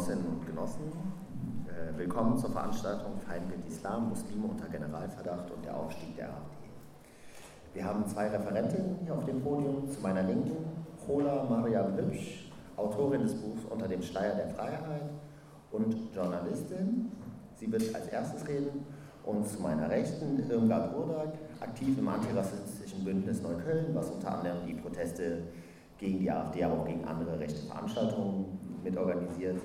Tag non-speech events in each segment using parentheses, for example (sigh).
Genossinnen und Genossen, äh, willkommen zur Veranstaltung Feindbild Islam, Muslime unter Generalverdacht und der Aufstieg der AfD. Wir haben zwei Referentinnen hier auf dem Podium. Zu meiner Linken Chola Mariam Hübsch, Autorin des Buchs Unter dem Schleier der Freiheit und Journalistin. Sie wird als erstes reden. Und zu meiner Rechten Irmgard Urdak, aktiv im antirassistischen Bündnis Neukölln, was unter anderem die Proteste gegen die AfD, aber auch gegen andere rechte Veranstaltungen mitorganisiert.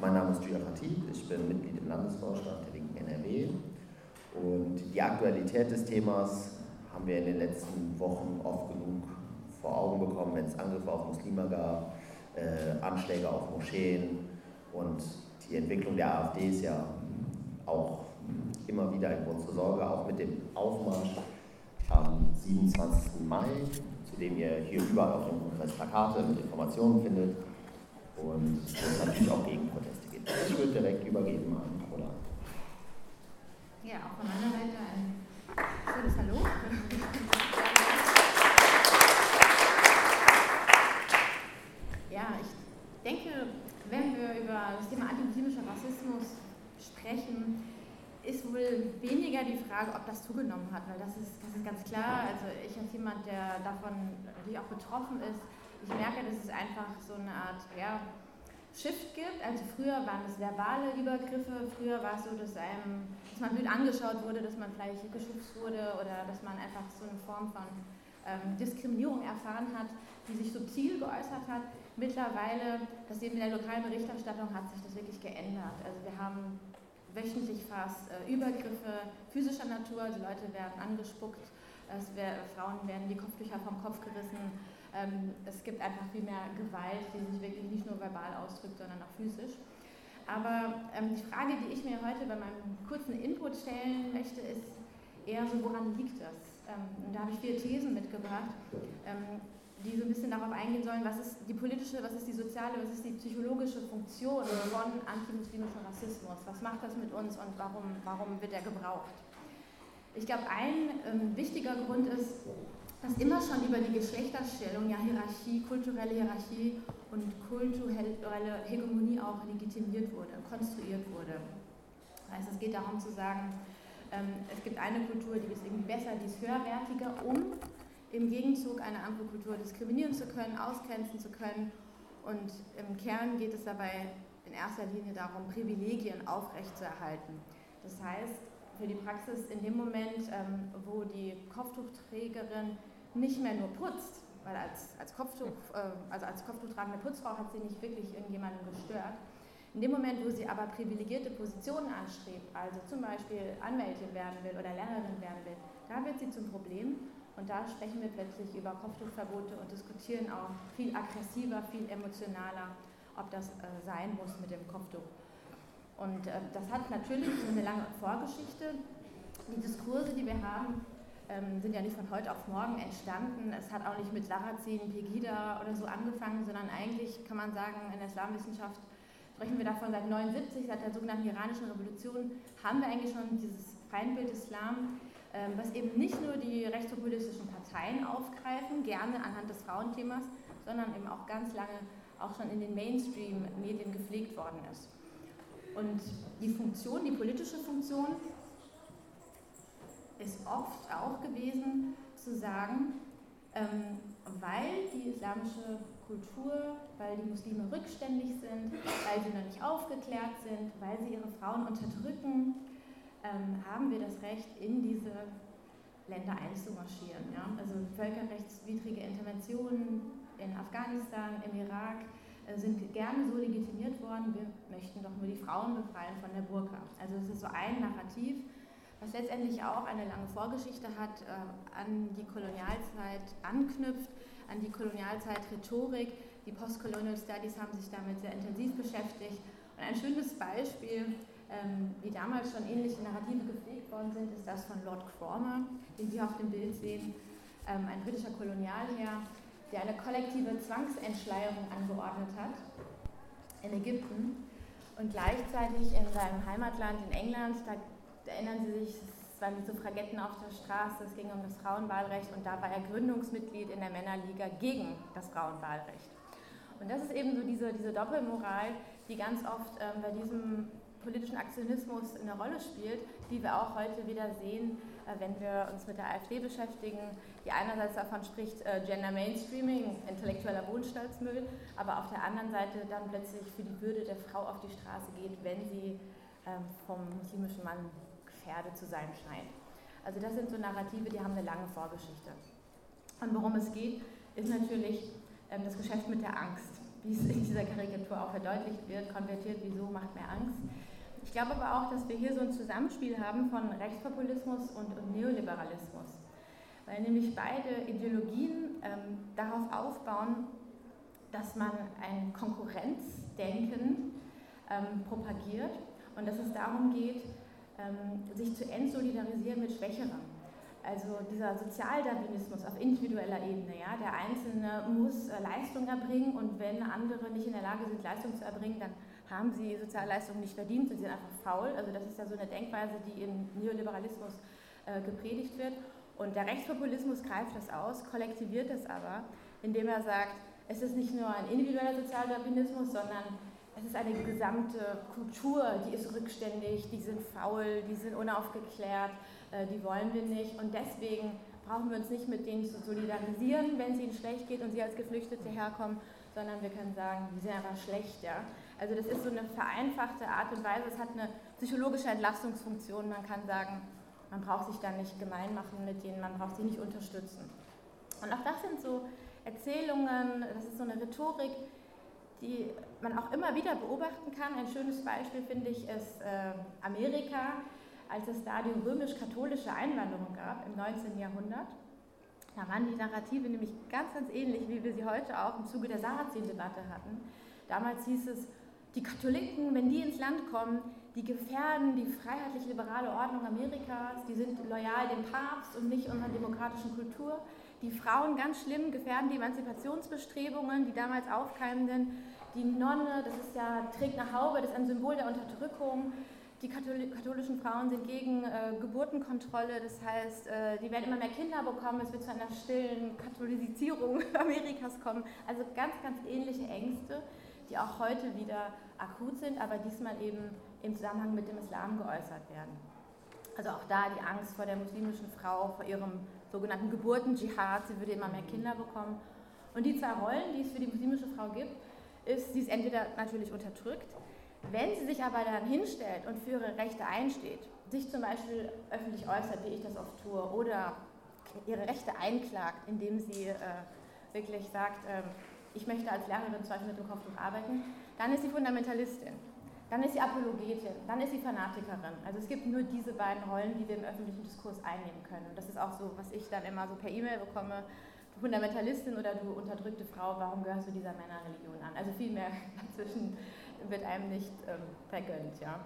Mein Name ist Julia Khatib, ich bin Mitglied im Landesvorstand der Linken NRW. Und die Aktualität des Themas haben wir in den letzten Wochen oft genug vor Augen bekommen, wenn es Angriffe auf Muslime gab, äh, Anschläge auf Moscheen und die Entwicklung der AfD ist ja auch immer wieder ein Grund zur Sorge, auch mit dem Aufmarsch am 27. Mai, zu dem ihr hier überall auf dem Kongress Plakate mit Informationen findet und es natürlich auch Gegenproteste gibt. Ich würde direkt übergeben an Roland. Ja, auch von meiner Seite ein schönes Hallo. Ja, ich denke, wenn wir über das Thema antisemitischer Rassismus sprechen, ist wohl weniger die Frage, ob das zugenommen hat, weil das ist, das ist ganz klar. Also ich als jemand, der davon natürlich auch betroffen ist, ich merke, dass es einfach so eine Art ja, Shift gibt. Also früher waren es verbale Übergriffe, früher war es so, dass einem, dass man blöd angeschaut wurde, dass man vielleicht geschubst wurde oder dass man einfach so eine Form von ähm, Diskriminierung erfahren hat, die sich subtil geäußert hat. Mittlerweile, das sehen wir in der lokalen Berichterstattung, hat sich das wirklich geändert. Also wir haben wöchentlich fast äh, Übergriffe physischer Natur, die Leute werden angespuckt, wär, Frauen werden die Kopftücher vom Kopf gerissen. Ähm, es gibt einfach viel mehr Gewalt, die sich wirklich nicht nur verbal ausdrückt, sondern auch physisch. Aber ähm, die Frage, die ich mir heute bei meinem kurzen Input stellen möchte, ist eher so, woran liegt das? Ähm, und da habe ich vier Thesen mitgebracht. Die so ein bisschen darauf eingehen sollen, was ist die politische, was ist die soziale, was ist die psychologische Funktion von antimuslimischem Rassismus, was macht das mit uns und warum, warum wird er gebraucht. Ich glaube, ein wichtiger Grund ist, dass immer schon über die Geschlechterstellung, ja Hierarchie, kulturelle Hierarchie und kulturelle Hegemonie auch legitimiert wurde, konstruiert wurde. Heißt, es geht darum zu sagen, ähm, es gibt eine Kultur, die ist irgendwie besser, die ist höherwertiger, um im Gegenzug eine andere Kultur diskriminieren zu können, ausgrenzen zu können. Und im Kern geht es dabei in erster Linie darum, Privilegien aufrechtzuerhalten. Das heißt, für die Praxis in dem Moment, ähm, wo die Kopftuchträgerin nicht mehr nur putzt, weil als, als, Kopftuch, äh, also als Kopftuchtragende Putzfrau hat sie nicht wirklich irgendjemanden gestört. In dem Moment, wo sie aber privilegierte Positionen anstrebt, also zum Beispiel Anwältin werden will oder Lehrerin werden will, da wird sie zum Problem und da sprechen wir plötzlich über Kopftuchverbote und diskutieren auch viel aggressiver, viel emotionaler, ob das äh, sein muss mit dem Kopftuch. Und äh, das hat natürlich eine lange Vorgeschichte. Die Diskurse, die wir haben, ähm, sind ja nicht von heute auf morgen entstanden. Es hat auch nicht mit Sarrazin, Pegida oder so angefangen, sondern eigentlich kann man sagen, in der Islamwissenschaft sprechen wir davon seit 79, seit der sogenannten iranischen Revolution, haben wir eigentlich schon dieses Feindbild Islam ähm, was eben nicht nur die rechtspopulistischen Parteien aufgreifen, gerne anhand des Frauenthemas, sondern eben auch ganz lange auch schon in den Mainstream-Medien gepflegt worden ist. Und die Funktion, die politische Funktion, ist oft auch gewesen zu sagen, ähm, weil die islamische Kultur, weil die Muslime rückständig sind, weil sie noch nicht aufgeklärt sind, weil sie ihre Frauen unterdrücken, ähm, haben wir das Recht, in diese Länder einzumarschieren. Ja? Also völkerrechtswidrige Interventionen in Afghanistan, im Irak sind gerne so legitimiert worden, wir möchten doch nur die Frauen befreien von der Burka. Also es ist so ein Narrativ, was letztendlich auch eine lange Vorgeschichte hat, äh, an die Kolonialzeit anknüpft, an die Kolonialzeit-Rhetorik. Die Postcolonial Studies haben sich damit sehr intensiv beschäftigt. Und ein schönes Beispiel ähm, wie damals schon ähnliche Narrative gepflegt worden sind, ist das von Lord Cromer, den Sie auf dem Bild sehen, ähm, ein britischer Kolonialherr, der eine kollektive Zwangsentschleierung angeordnet hat in Ägypten und gleichzeitig in seinem Heimatland in England, da, erinnern Sie sich, es waren die Suffragetten auf der Straße, es ging um das Frauenwahlrecht und da war er Gründungsmitglied in der Männerliga gegen das Frauenwahlrecht. Und das ist eben so diese, diese Doppelmoral, die ganz oft ähm, bei diesem politischen Aktionismus eine Rolle spielt, die wir auch heute wieder sehen, wenn wir uns mit der AfD beschäftigen, die einerseits davon spricht, äh, Gender Mainstreaming, intellektueller Wohnstallsmüll, aber auf der anderen Seite dann plötzlich für die Würde der Frau auf die Straße geht, wenn sie ähm, vom muslimischen Mann gefährdet zu sein scheint. Also das sind so Narrative, die haben eine lange Vorgeschichte. Und worum es geht, ist natürlich ähm, das Geschäft mit der Angst, wie es in dieser Karikatur auch verdeutlicht wird, konvertiert, wieso macht mehr Angst. Ich glaube aber auch, dass wir hier so ein Zusammenspiel haben von Rechtspopulismus und, und Neoliberalismus, weil nämlich beide Ideologien ähm, darauf aufbauen, dass man ein Konkurrenzdenken ähm, propagiert und dass es darum geht, ähm, sich zu entsolidarisieren mit Schwächeren. Also dieser Sozialdarwinismus auf individueller Ebene, ja, der Einzelne muss äh, Leistung erbringen und wenn andere nicht in der Lage sind, Leistung zu erbringen, dann haben sie Sozialleistungen nicht verdient, sind einfach faul. Also das ist ja so eine Denkweise, die im Neoliberalismus äh, gepredigt wird. Und der Rechtspopulismus greift das aus, kollektiviert das aber, indem er sagt, es ist nicht nur ein individueller Sozialdarwinismus, sondern es ist eine gesamte Kultur, die ist rückständig, die sind faul, die sind unaufgeklärt, äh, die wollen wir nicht. Und deswegen brauchen wir uns nicht mit denen zu solidarisieren, wenn es ihnen schlecht geht und sie als Geflüchtete herkommen, sondern wir können sagen, die sind einfach schlecht. Ja? Also das ist so eine vereinfachte Art und Weise, es hat eine psychologische Entlastungsfunktion. Man kann sagen, man braucht sich dann nicht gemein machen mit denen, man braucht sie nicht unterstützen. Und auch das sind so Erzählungen, das ist so eine Rhetorik, die man auch immer wieder beobachten kann. Ein schönes Beispiel finde ich ist äh, Amerika, als es da die römisch-katholische Einwanderung gab im 19. Jahrhundert. Da waren die Narrative nämlich ganz, ganz ähnlich, wie wir sie heute auch im Zuge der Sarrazin-Debatte hatten. Damals hieß es, die Katholiken, wenn die ins Land kommen, die gefährden die freiheitlich-liberale Ordnung Amerikas, die sind loyal dem Papst und nicht unserer demokratischen Kultur. Die Frauen ganz schlimm gefährden die Emanzipationsbestrebungen, die damals aufkeimenden. Die Nonne, das ist ja, trägt eine Haube, das ist ein Symbol der Unterdrückung. Die katholischen Frauen sind gegen äh, Geburtenkontrolle, das heißt, äh, die werden immer mehr Kinder bekommen, es wird zu einer stillen Katholisierung (laughs) Amerikas kommen. Also ganz, ganz ähnliche Ängste, die auch heute wieder akut sind, aber diesmal eben im Zusammenhang mit dem Islam geäußert werden. Also auch da die Angst vor der muslimischen Frau, vor ihrem sogenannten Geburten-Dschihad, sie würde immer mehr Kinder bekommen. Und die zwei Rollen, die es für die muslimische Frau gibt, ist, sie ist entweder natürlich unterdrückt, wenn sie sich aber dann hinstellt und für ihre Rechte einsteht, sich zum Beispiel öffentlich äußert, wie ich das oft tue, oder ihre Rechte einklagt, indem sie äh, wirklich sagt, äh, ich möchte als Lehrerin zum Beispiel mit dem Kopftuch arbeiten, dann ist sie Fundamentalistin. Dann ist sie Apologetin, dann ist sie Fanatikerin. Also es gibt nur diese beiden Rollen, die wir im öffentlichen Diskurs einnehmen können. Und das ist auch so, was ich dann immer so per E-Mail bekomme. Fundamentalistin oder du unterdrückte Frau, warum gehörst du dieser Männerreligion an? Also viel mehr (laughs) dazwischen wird einem nicht ähm, vergönnt. Ja.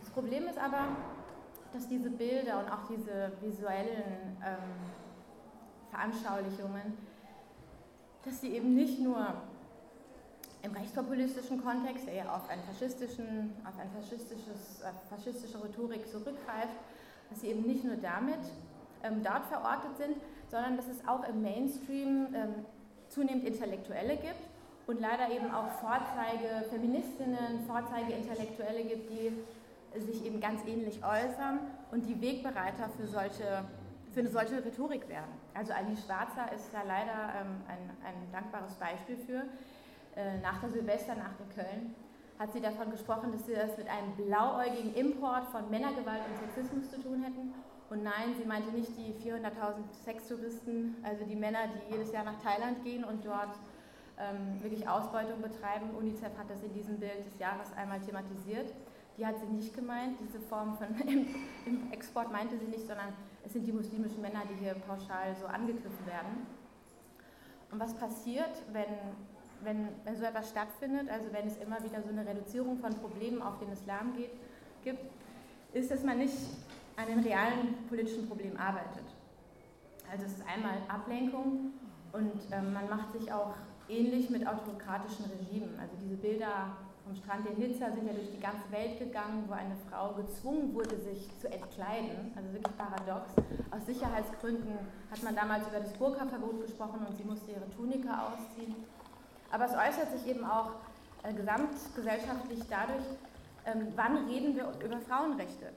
Das Problem ist aber, dass diese Bilder und auch diese visuellen ähm, Veranschaulichungen, dass sie eben nicht nur im rechtspopulistischen Kontext, ja auf, einen faschistischen, auf eine faschistisches, äh, faschistische Rhetorik zurückgreift, dass sie eben nicht nur damit ähm, dort verortet sind, sondern dass es auch im Mainstream ähm, zunehmend Intellektuelle gibt und leider eben auch Vorzeige Feministinnen, Vorzeige Intellektuelle gibt, die sich eben ganz ähnlich äußern und die Wegbereiter für solche für eine solche Rhetorik werden. Also Ali Schwarzer ist da leider ähm, ein, ein dankbares Beispiel für. Äh, nach der Silvesternacht in Köln hat sie davon gesprochen, dass sie das mit einem blauäugigen Import von Männergewalt und Sexismus zu tun hätten. Und nein, sie meinte nicht die 400.000 Sextouristen, also die Männer, die jedes Jahr nach Thailand gehen und dort ähm, wirklich Ausbeutung betreiben. UNICEF hat das in diesem Bild des Jahres einmal thematisiert. Die hat sie nicht gemeint, diese Form von (laughs) Export meinte sie nicht, sondern es sind die muslimischen Männer, die hier pauschal so angegriffen werden. Und was passiert, wenn, wenn, wenn so etwas stattfindet, also wenn es immer wieder so eine Reduzierung von Problemen auf den Islam geht, gibt, ist, dass man nicht an den realen politischen Problemen arbeitet. Also es ist einmal Ablenkung und ähm, man macht sich auch ähnlich mit autokratischen Regimen. Also diese Bilder vom Strand in Nizza sind ja durch die ganze Welt gegangen, wo eine Frau gezwungen wurde, sich zu entkleiden. Also wirklich paradox. Aus Sicherheitsgründen hat man damals über das Burka-Verbot gesprochen und sie musste ihre Tunika ausziehen. Aber es äußert sich eben auch äh, gesamtgesellschaftlich dadurch, ähm, wann reden wir über Frauenrechte.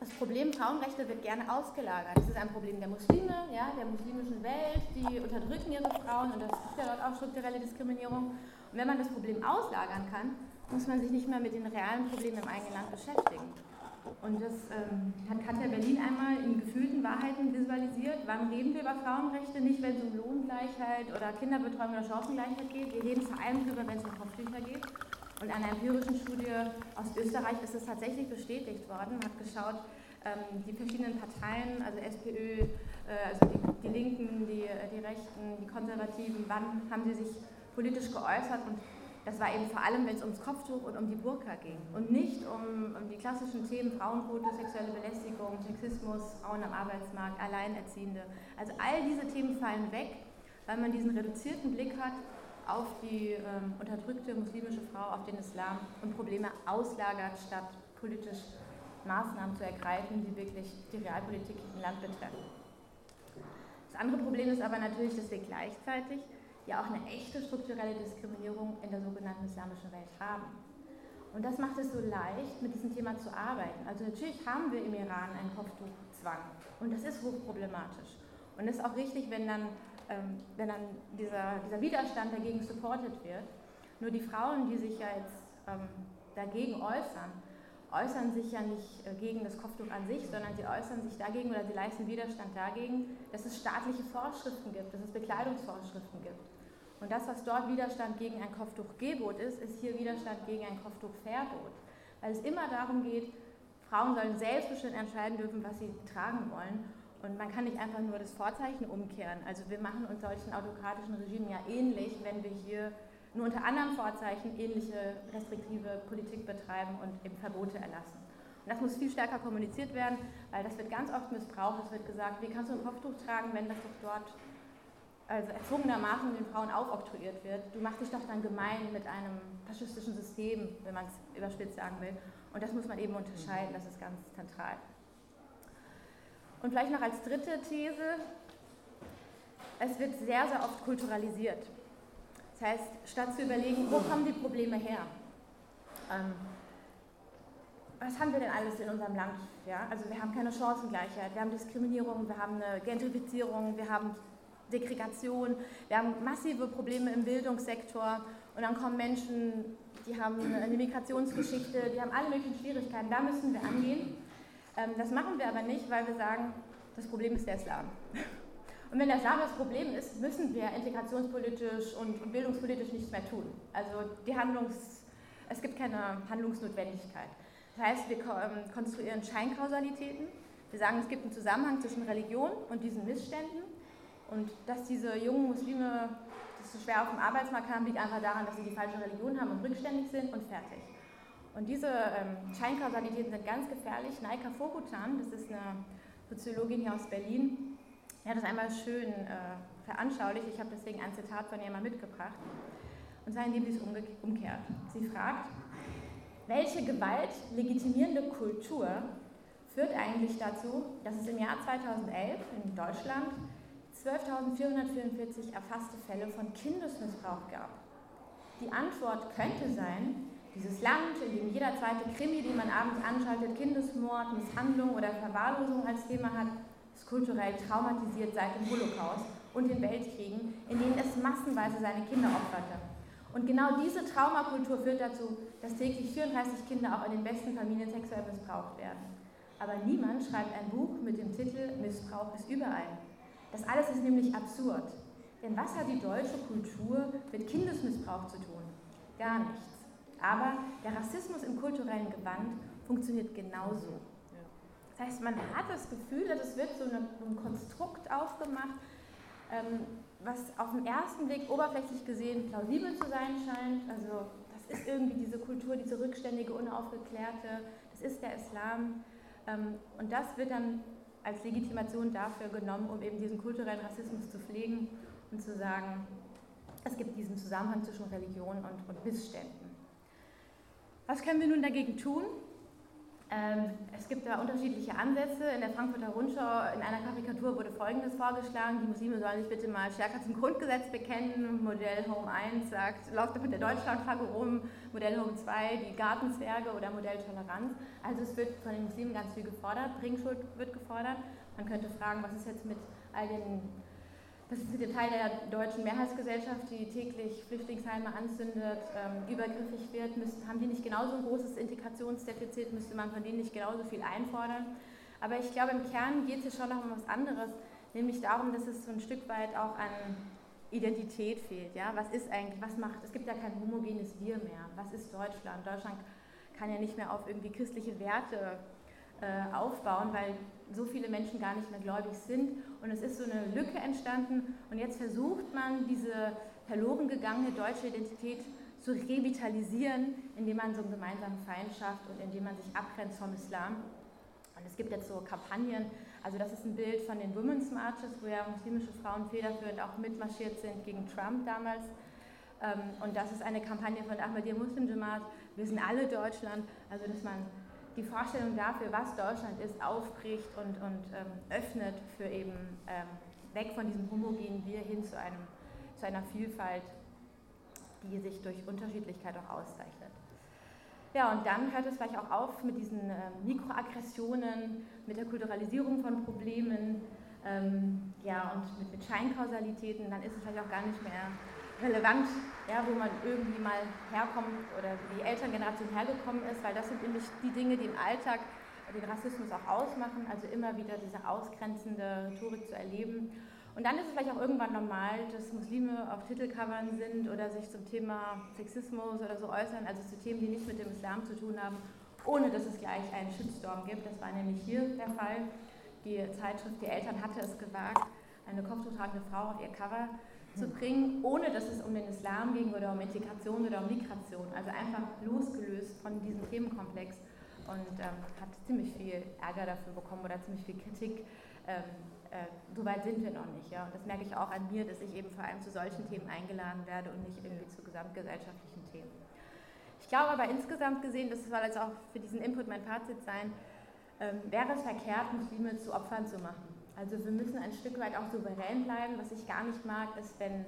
Das Problem Frauenrechte wird gerne ausgelagert. Das ist ein Problem der Muslime, ja, der muslimischen Welt, die unterdrücken ihre Frauen und das ist ja dort auch strukturelle Diskriminierung. Und wenn man das Problem auslagern kann, muss man sich nicht mehr mit den realen Problemen im eigenen Land beschäftigen. Und das ähm, hat Katja Berlin einmal in gefühlten Wahrheiten visualisiert. Wann reden wir über Frauenrechte? Nicht, wenn es um Lohngleichheit oder Kinderbetreuung oder Chancengleichheit geht. Wir reden vor allem darüber, wenn es um Kopftücher geht. Und einer empirischen Studie aus Österreich ist es tatsächlich bestätigt worden. Man hat geschaut, ähm, die verschiedenen Parteien, also SPÖ, äh, also die, die Linken, die, die Rechten, die Konservativen, wann haben sie sich politisch geäußert und das war eben vor allem, wenn es ums Kopftuch und um die Burka ging und nicht um, um die klassischen Themen Frauenquote, sexuelle Belästigung, Sexismus, Frauen am Arbeitsmarkt, Alleinerziehende. Also all diese Themen fallen weg, weil man diesen reduzierten Blick hat auf die ähm, unterdrückte muslimische Frau, auf den Islam und Probleme auslagert, statt politisch Maßnahmen zu ergreifen, die wirklich die Realpolitik im Land betreffen. Das andere Problem ist aber natürlich, dass wir gleichzeitig ja auch eine echte strukturelle Diskriminierung in der sogenannten islamischen Welt haben. Und das macht es so leicht, mit diesem Thema zu arbeiten. Also natürlich haben wir im Iran einen Kopftuchzwang und das ist hochproblematisch. Und es ist auch richtig, wenn dann, ähm, wenn dann dieser, dieser Widerstand dagegen supportet wird. Nur die Frauen, die sich ja jetzt ähm, dagegen äußern, äußern sich ja nicht äh, gegen das Kopftuch an sich, sondern sie äußern sich dagegen oder sie leisten Widerstand dagegen, dass es staatliche Vorschriften gibt, dass es Bekleidungsvorschriften gibt. Und das, was dort Widerstand gegen ein Kopftuchgebot ist, ist hier Widerstand gegen ein Kopftuchverbot. Weil es immer darum geht, Frauen sollen selbstbestimmt entscheiden dürfen, was sie tragen wollen. Und man kann nicht einfach nur das Vorzeichen umkehren. Also wir machen uns solchen autokratischen Regimen ja ähnlich, wenn wir hier nur unter anderen Vorzeichen ähnliche restriktive Politik betreiben und eben Verbote erlassen. Und das muss viel stärker kommuniziert werden, weil das wird ganz oft missbraucht. Es wird gesagt, wie kannst du ein Kopftuch tragen, wenn das doch dort also erzwungenermaßen den Frauen aufoktroyiert wird. Du machst dich doch dann gemein mit einem faschistischen System, wenn man es überspitzt sagen will. Und das muss man eben unterscheiden, das ist ganz zentral. Und vielleicht noch als dritte These, es wird sehr, sehr oft kulturalisiert. Das heißt, statt zu überlegen, wo kommen die Probleme her? Ähm, was haben wir denn alles in unserem Land? Ja? Also wir haben keine Chancengleichheit, wir haben Diskriminierung, wir haben eine Gentrifizierung, wir haben Degregation, wir haben massive Probleme im Bildungssektor und dann kommen Menschen, die haben eine Migrationsgeschichte, die haben alle möglichen Schwierigkeiten, da müssen wir angehen. Ähm, das machen wir aber nicht, weil wir sagen, das Problem ist der Islam. Und wenn der Islam das Problem ist, müssen wir integrationspolitisch und bildungspolitisch nichts mehr tun. Also die Handlungs, es gibt keine Handlungsnotwendigkeit. Das heißt, wir ähm, konstruieren Scheinkausalitäten. Wir sagen, es gibt einen Zusammenhang zwischen Religion und diesen Missständen. Und dass diese jungen Muslime das so schwer auf dem Arbeitsmarkt haben, liegt einfach daran, dass sie die falsche Religion haben und rückständig sind und fertig. Und diese ähm, Scheinkausalitäten sind ganz gefährlich. Naika Fokutan, das ist eine Soziologin hier aus Berlin, er hat das einmal schön äh, veranschaulicht. Ich habe deswegen ein Zitat von ihr mal mitgebracht. Und zwar indem sie es umkehrt. Sie fragt, welche Gewalt legitimierende Kultur führt eigentlich dazu, dass es im Jahr 2011 in Deutschland 12.444 erfasste Fälle von Kindesmissbrauch gab? Die Antwort könnte sein, dieses Land, in dem jeder zweite Krimi, den man abends anschaltet, Kindesmord, Misshandlung oder Verwahrlosung als Thema hat, ist kulturell traumatisiert seit dem Holocaust und den Weltkriegen, in denen es massenweise seine Kinder opferte. Und genau diese Traumakultur führt dazu, dass täglich 34 Kinder auch in den besten Familien sexuell missbraucht werden. Aber niemand schreibt ein Buch mit dem Titel Missbrauch ist überall. Das alles ist nämlich absurd. Denn was hat die deutsche Kultur mit Kindesmissbrauch zu tun? Gar nichts. Aber der Rassismus im kulturellen Gewand funktioniert genauso. Das heißt, man hat das Gefühl, dass es wird so, ein Konstrukt aufgemacht, ähm, was auf den ersten Blick oberflächlich gesehen plausibel zu sein scheint. Also das ist irgendwie diese Kultur, diese rückständige, unaufgeklärte, das ist der Islam. Ähm, und das wird dann als Legitimation dafür genommen, um eben diesen kulturellen Rassismus zu pflegen und zu sagen, es gibt diesen Zusammenhang zwischen Religion und, und Missständen. Was können wir nun dagegen tun? Ähm, es gibt da unterschiedliche Ansätze. In der Frankfurter Rundschau in einer Karikatur wurde Folgendes vorgeschlagen: Die Muslime sollen sich bitte mal stärker zum Grundgesetz bekennen. Modell Home 1 sagt, doch mit der Deutschlandflagge rum. Modell Home 2 die Gartenzwerge oder Modell Toleranz. Also es wird von den Muslimen ganz viel gefordert. Bringschuld wird gefordert. Man könnte fragen, was ist jetzt mit all den das ist der Teil der deutschen Mehrheitsgesellschaft, die täglich Flüchtlingsheime anzündet, ähm, übergriffig wird. Müssen, haben die nicht genauso ein großes Integrationsdefizit? Müsste man von denen nicht genauso viel einfordern? Aber ich glaube, im Kern geht es schon noch um was anderes, nämlich darum, dass es so ein Stück weit auch an Identität fehlt. Ja? Was ist eigentlich, was macht, es gibt ja kein homogenes Wir mehr. Was ist Deutschland? Deutschland kann ja nicht mehr auf irgendwie christliche Werte äh, aufbauen, weil so viele Menschen gar nicht mehr gläubig sind. Und es ist so eine Lücke entstanden. Und jetzt versucht man, diese verloren gegangene deutsche Identität zu revitalisieren, indem man so einen gemeinsamen Feind schafft und indem man sich abgrenzt vom Islam. Und es gibt jetzt so Kampagnen, also das ist ein Bild von den Women's Marches, wo ja muslimische Frauen federführend auch mitmarschiert sind gegen Trump damals. Ähm, und das ist eine Kampagne von Ahmadiyya Muslim Jamaat, wir sind alle Deutschland, also dass man die Vorstellung dafür, was Deutschland ist, aufbricht und, und ähm, öffnet für eben ähm, weg von diesem homogenen Wir hin zu, einem, zu einer Vielfalt, die sich durch Unterschiedlichkeit auch auszeichnet. Ja, und dann hört es vielleicht auch auf mit diesen äh, Mikroaggressionen, mit der Kulturalisierung von Problemen ähm, ja, und mit, mit Scheinkausalitäten. Dann ist es vielleicht auch gar nicht mehr relevant, ja, wo man irgendwie mal herkommt oder die Elterngeneration hergekommen ist, weil das sind nämlich die Dinge, die im Alltag den Rassismus auch ausmachen, also immer wieder diese ausgrenzende Rhetorik zu erleben. Und dann ist es vielleicht auch irgendwann normal, dass Muslime auf Titelcovern sind oder sich zum Thema Sexismus oder so äußern, also zu Themen, die nichts mit dem Islam zu tun haben, ohne dass es gleich einen Shitstorm gibt. Das war nämlich hier der Fall. Die Zeitschrift Die Eltern hatte es gewagt, eine kopftuchtragende Frau auf ihr Cover zu bringen, ohne dass es um den Islam ging oder um Integration oder um Migration. Also einfach losgelöst von diesem Themenkomplex und ähm, hat ziemlich viel Ärger dafür bekommen oder ziemlich viel Kritik. Ähm, äh, so weit sind wir noch nicht. Ja? Und das merke ich auch an mir, dass ich eben vor allem zu solchen Themen eingeladen werde und nicht irgendwie zu gesamtgesellschaftlichen Themen. Ich glaube aber insgesamt gesehen, das soll jetzt auch für diesen Input mein Fazit sein, ähm, wäre es verkehrt, Muslime zu Opfern zu machen. Also wir müssen ein Stück weit auch souverän bleiben. Was ich gar nicht mag, ist, wenn,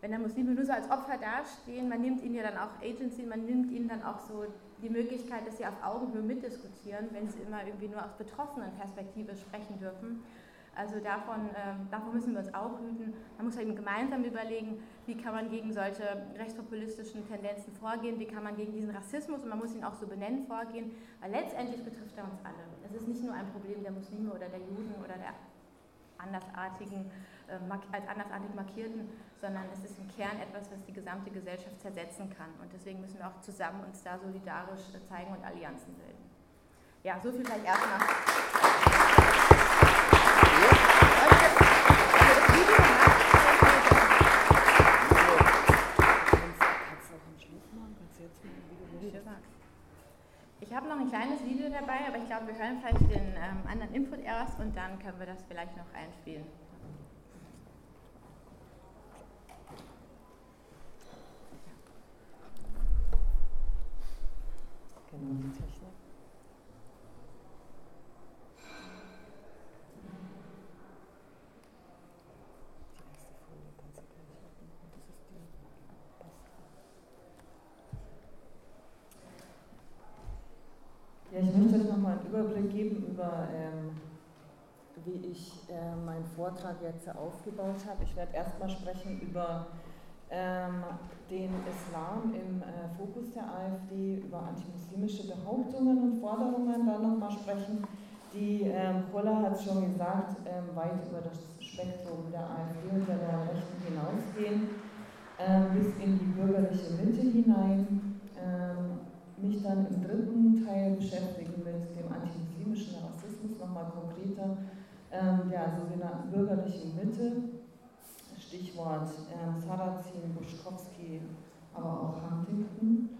wenn der Muslime nur so als Opfer dastehen. Man nimmt ihnen ja dann auch Agency, man nimmt ihnen dann auch so die Möglichkeit, dass sie auf Augenhöhe mitdiskutieren, wenn sie immer irgendwie nur aus betroffenen Perspektive sprechen dürfen. Also davon, äh, davon müssen wir uns auch hüten. Man muss eben gemeinsam überlegen, wie kann man gegen solche rechtspopulistischen Tendenzen vorgehen, wie kann man gegen diesen Rassismus, und man muss ihn auch so benennen, vorgehen, weil letztendlich betrifft er uns alle. Es ist nicht nur ein Problem der Muslime oder der Juden oder der andersartigen, äh, als andersartig markierten, sondern es ist im Kern etwas, was die gesamte Gesellschaft zersetzen kann. Und deswegen müssen wir auch zusammen uns da solidarisch zeigen und Allianzen bilden. Ja, so viel vielleicht erstmal. Noch ein kleines Video dabei, aber ich glaube, wir hören vielleicht den ähm, anderen Input erst und dann können wir das vielleicht noch einspielen. Kennen die Technik? Ja, ich einen Überblick geben über, ähm, wie ich äh, meinen Vortrag jetzt aufgebaut habe. Ich werde erstmal sprechen über ähm, den Islam im äh, Fokus der AfD, über antimuslimische Behauptungen und Forderungen dann nochmal sprechen, die, ähm, Kolla hat es schon gesagt, ähm, weit über das Spektrum der AfD und der Rechten hinausgehen, ähm, bis in die bürgerliche Mitte hinein. Ähm, mich dann im dritten Teil beschäftigen mit dem antimuslimischen Rassismus, nochmal konkreter, ähm, der sogenannten bürgerlichen Mitte, Stichwort ähm, Sarrazin, Buschkowski, aber auch Huntington.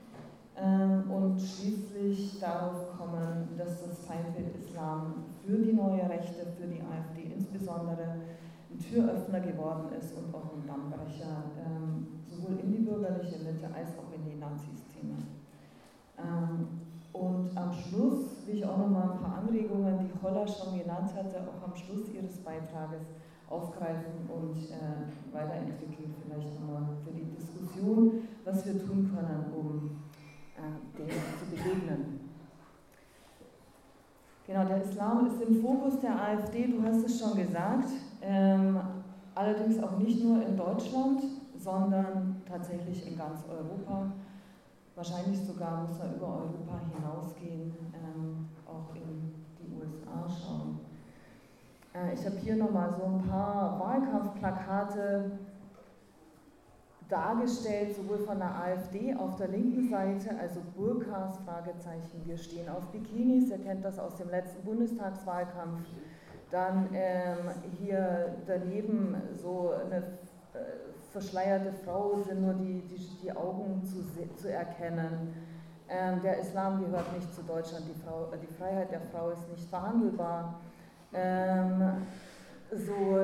Ähm, und schließlich darauf kommen, dass das Feindbild Islam für die neue Rechte, für die AfD insbesondere, ein Türöffner geworden ist und auch ein Dammbrecher, ähm, sowohl in die bürgerliche Mitte als auch in die Nazi-Szene. Ähm, und am Schluss will ich auch noch mal ein paar Anregungen, die Holla schon genannt hatte, auch am Schluss ihres Beitrages aufgreifen und äh, weiterentwickeln, vielleicht nochmal für die Diskussion, was wir tun können, um äh, dem zu begegnen. Genau, der Islam ist im Fokus der AfD, du hast es schon gesagt, ähm, allerdings auch nicht nur in Deutschland, sondern tatsächlich in ganz Europa. Wahrscheinlich sogar muss er über Europa hinausgehen, ähm, auch in die USA schauen. Äh, ich habe hier nochmal so ein paar Wahlkampfplakate dargestellt, sowohl von der AfD auf der linken Seite, also Burkas, Fragezeichen, wir stehen auf Bikinis, ihr kennt das aus dem letzten Bundestagswahlkampf. Dann ähm, hier daneben so eine äh, verschleierte Frau sind nur die, die, die Augen zu, zu erkennen. Ähm, der Islam gehört nicht zu Deutschland, die, Frau, die Freiheit der Frau ist nicht verhandelbar. Ähm, so,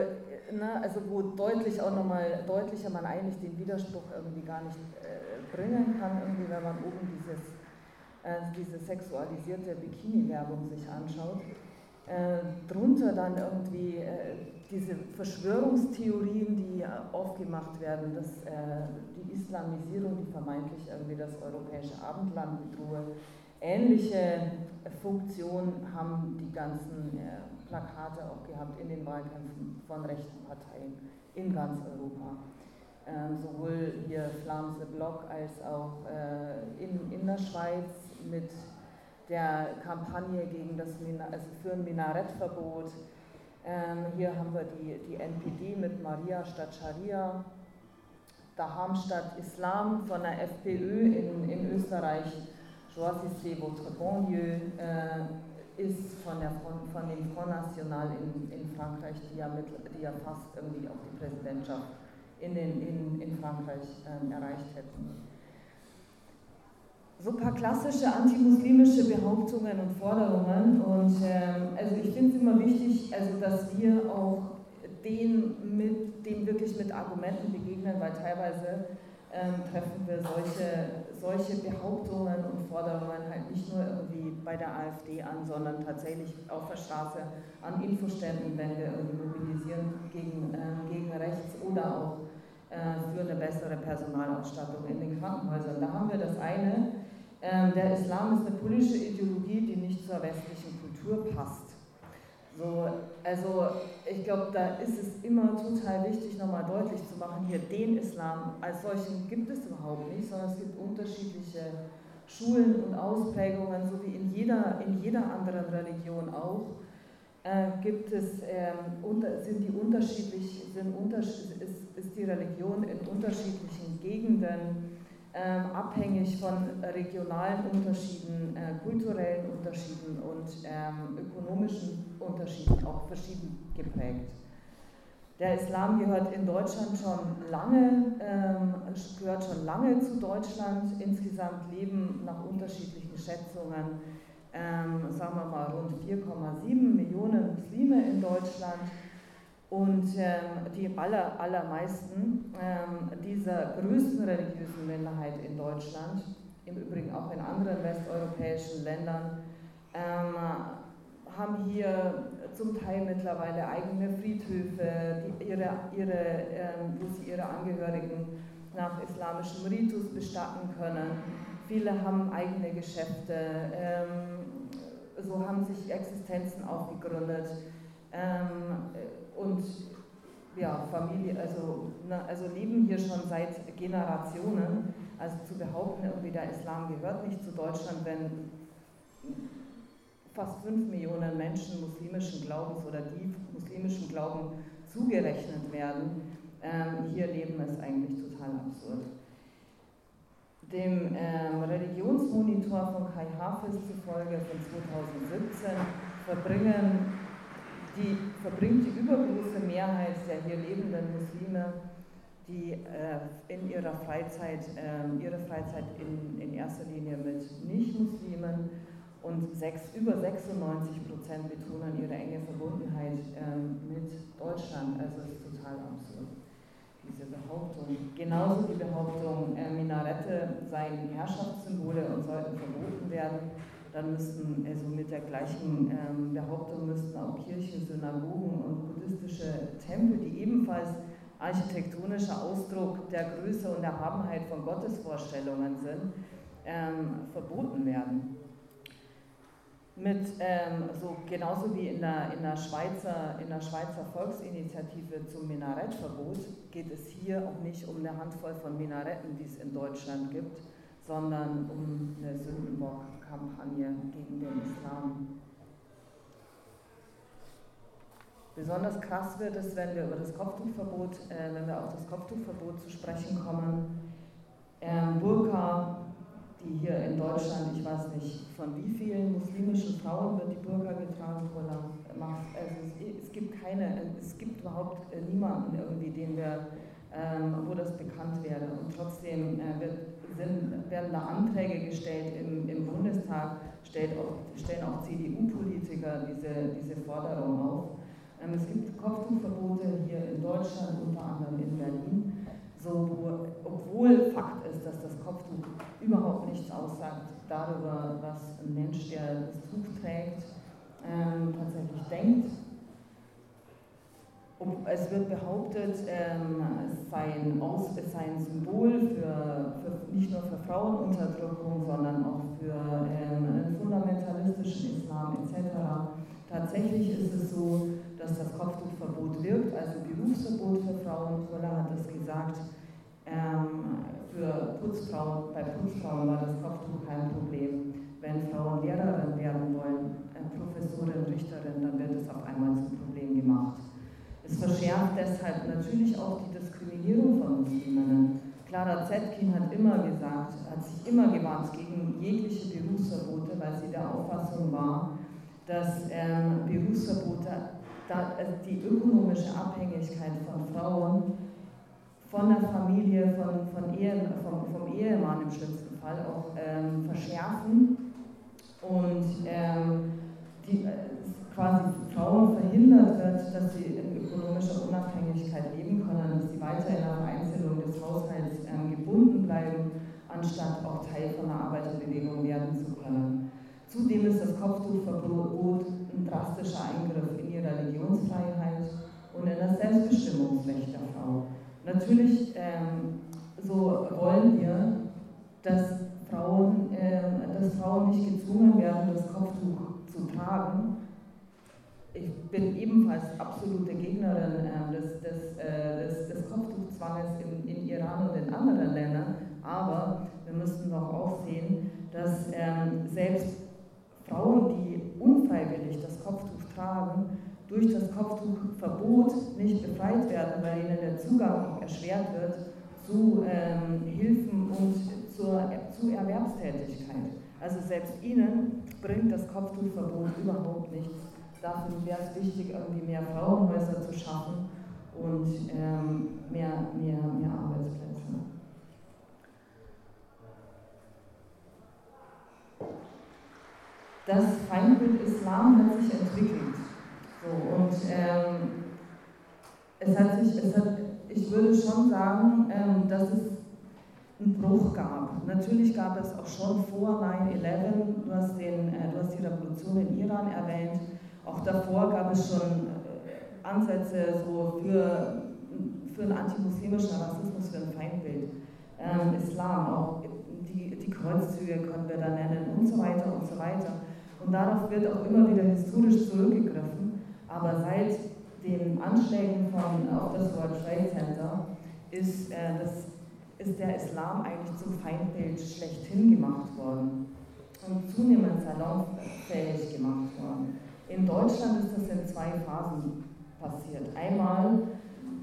ne, also wo deutlich auch nochmal deutlicher man eigentlich den Widerspruch irgendwie gar nicht äh, bringen kann, irgendwie, wenn man oben dieses, äh, diese sexualisierte Bikini-Werbung sich anschaut. Äh, drunter dann irgendwie äh, diese Verschwörungstheorien, die aufgemacht werden, dass äh, die Islamisierung, die vermeintlich irgendwie das europäische Abendland bedrohe. Ähnliche Funktion haben die ganzen äh, Plakate auch gehabt in den Wahlkämpfen von rechten Parteien in ganz Europa. Ähm, sowohl hier Flamse Block als auch äh, in, in der Schweiz mit der Kampagne gegen das also für ein Minarettverbot. Ähm, hier haben wir die, die NPD mit Maria statt Scharia, Daham statt Islam von der FPÖ in, in Österreich, Choisissez votre bon Dieu. Äh, ist von, der Front, von dem Front National in, in Frankreich, die ja, mit, die ja fast irgendwie auch die Präsidentschaft in, den, in, in Frankreich ähm, erreicht hätten. So ein paar klassische antimuslimische Behauptungen und Forderungen. Und ähm, also ich finde es immer wichtig, also dass wir auch den mit, dem wirklich mit Argumenten begegnen, weil teilweise ähm, treffen wir solche, solche Behauptungen und Forderungen halt nicht nur irgendwie bei der AfD an, sondern tatsächlich auf der Straße an Infoständen, wenn wir irgendwie mobilisieren gegen, äh, gegen rechts oder auch äh, für eine bessere Personalausstattung in den Krankenhäusern. Da haben wir das eine. Ähm, der Islam ist eine politische Ideologie, die nicht zur westlichen Kultur passt. So, also ich glaube, da ist es immer total wichtig, nochmal deutlich zu machen, hier den Islam als solchen gibt es überhaupt nicht, sondern es gibt unterschiedliche Schulen und Ausprägungen, so wie in jeder, in jeder anderen Religion auch. Äh, gibt es, unter, sind die unterschiedlich, sind unterschied, ist, ist die Religion in unterschiedlichen Gegenden ähm, abhängig von regionalen Unterschieden, äh, kulturellen Unterschieden und ähm, ökonomischen Unterschieden auch verschieden geprägt. Der Islam gehört in Deutschland schon lange, ähm, gehört schon lange zu Deutschland. Insgesamt leben nach unterschiedlichen Schätzungen, ähm, sagen wir mal, rund 4,7 Millionen Muslime in Deutschland. Und ähm, die aller, allermeisten ähm, dieser größten religiösen Minderheit in Deutschland, im Übrigen auch in anderen westeuropäischen Ländern, ähm, haben hier zum Teil mittlerweile eigene Friedhöfe, die ihre, ihre, ähm, wo sie ihre Angehörigen nach islamischem Ritus bestatten können. Viele haben eigene Geschäfte, ähm, so haben sich Existenzen aufgegründet. Und ja, Familie, also, na, also leben hier schon seit Generationen. Also zu behaupten, irgendwie der Islam gehört nicht zu Deutschland, wenn fast fünf Millionen Menschen muslimischen Glaubens oder die muslimischen Glauben zugerechnet werden, ähm, hier leben ist eigentlich total absurd. Dem ähm, Religionsmonitor von Kai Hafiz zufolge von 2017 verbringen die verbringt die übergroße Mehrheit der hier lebenden Muslime, die äh, in ihrer Freizeit, äh, ihre Freizeit in, in erster Linie mit Nicht-Muslimen und sechs, über 96 Prozent betonen ihre enge Verbundenheit äh, mit Deutschland. Also es ist total absurd, diese Behauptung. Genauso die Behauptung, äh, Minarette seien Herrschaftssymbole und sollten verboten werden dann müssten, also mit der gleichen ähm, Behauptung müssten auch Kirchen, Synagogen und buddhistische Tempel, die ebenfalls architektonischer Ausdruck der Größe und Erhabenheit von Gottesvorstellungen sind, ähm, verboten werden. Mit, ähm, so genauso wie in der, in, der Schweizer, in der Schweizer Volksinitiative zum Minarettverbot geht es hier auch nicht um eine Handvoll von Minaretten, die es in Deutschland gibt, sondern um eine Sündenbock-Kampagne gegen den Islam. Besonders krass wird es, wenn wir über das Kopftuchverbot, äh, wenn wir auf das Kopftuchverbot zu sprechen kommen. Ähm, Burka, die hier in Deutschland, ich weiß nicht, von wie vielen muslimischen Frauen wird die Burka getragen. Also es, es, gibt keine, es gibt überhaupt äh, niemanden irgendwie, den wir, ähm, wo das bekannt wäre. Und trotzdem äh, wird, werden da Anträge gestellt im, im Bundestag, auch, stellen auch CDU-Politiker diese, diese Forderung auf. Ähm, es gibt Kopftuchverbote hier in Deutschland, unter anderem in Berlin so, obwohl Fakt ist, dass das Kopftuch überhaupt nichts aussagt darüber, was ein Mensch, der das Tuch trägt, ähm, tatsächlich denkt. Es wird behauptet, ähm, es, sei ein Symbol für, für, nicht nur für Frauenunterdrückung, sondern auch für ähm, fundamentalistischen Islam etc. Tatsächlich ist es so, dass das Kopftuchverbot wirkt, also Berufsverbot für Frauen. Koller hat es gesagt, ähm, für Putzfrauen, bei Putzfrauen war das Kopftuch kein Problem. Wenn Frauen Lehrerin werden wollen, äh, Professorin, Richterin, dann wird es auf einmal zum Problem gemacht. Es verschärft deshalb natürlich auch die Diskriminierung von Musliminnen. Clara Zetkin hat immer gesagt, hat sich immer gewarnt gegen jegliche Berufsverbote, weil sie der Auffassung war, dass ähm, Berufsverbote da, also die ökonomische Abhängigkeit von Frauen von der Familie, von, von Ehe, vom, vom Ehemann im schlimmsten Fall auch ähm, verschärfen und ähm, die, äh, quasi Frauen verhindert wird, dass sie in ökonomischer Unabhängigkeit leben können, dass sie weiter in der Vereinzelung des Haushalts ähm, gebunden bleiben, anstatt auch Teil von der Arbeiterbewegung werden zu können. Zudem ist das Kopftuchverbot ein drastischer Eingriff in ihre Religionsfreiheit und in das Selbstbestimmungsrecht der Frau. Natürlich ähm, so wollen wir, dass Frauen, ähm, dass Frauen nicht gezwungen werden, das Kopftuch zu tragen. Ich bin ebenfalls absolute Gegnerin äh, des, des, äh, des, des Kopftuchzwanges in, in Iran und in anderen Ländern, aber wir müssen doch auch sehen, dass ähm, selbst Frauen, die unfreiwillig das Kopftuch tragen, durch das Kopftuchverbot nicht befreit werden, weil ihnen der Zugang erschwert wird zu ähm, Hilfen und zur, zu Erwerbstätigkeit. Also selbst ihnen bringt das Kopftuchverbot überhaupt nichts. Dafür wäre es wichtig, irgendwie mehr Frauenhäuser zu schaffen und ähm, mehr, mehr, mehr Arbeitsplätze. Das Feindbild Islam hat sich entwickelt. So, und ähm, es hat sich, es hat, ich würde schon sagen, ähm, dass es einen Bruch gab. Natürlich gab es auch schon vor 9-11, du, äh, du hast die Revolution in Iran erwähnt, auch davor gab es schon äh, Ansätze so für, für einen antimuslimischen Rassismus, für ein Feindbild. Ähm, Islam, auch die, die Kreuzzüge können wir da nennen und so weiter und so weiter. Und darauf wird auch immer wieder historisch zurückgegriffen. Aber seit den Anschlägen von, auf das World Trade Center ist, äh, das, ist der Islam eigentlich zum Feindbild schlechthin gemacht worden und zunehmend salonfähig gemacht worden. In Deutschland ist das in zwei Phasen passiert. Einmal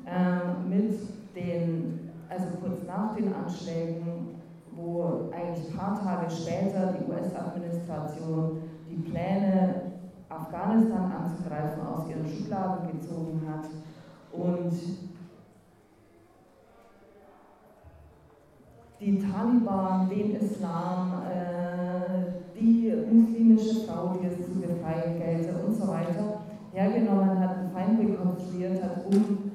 äh, mit den, also kurz nach den Anschlägen, wo eigentlich ein paar Tage später die US-Administration die Pläne Afghanistan anzugreifen, aus ihren Schubladen gezogen hat und die Taliban, den Islam, äh, die muslimische Frau, die es zu befreien gelte und so weiter, hergenommen hat, ein konstruiert hat, um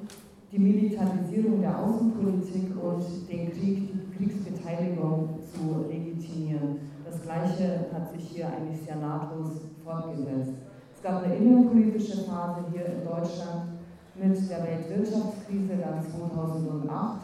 die Militarisierung der Außenpolitik und den Krieg, die Kriegsbeteiligung zu legitimieren. Das Gleiche hat sich hier eigentlich sehr nahtlos fortgesetzt. Es gab eine innenpolitische Phase hier in Deutschland mit der Weltwirtschaftskrise dann 2008,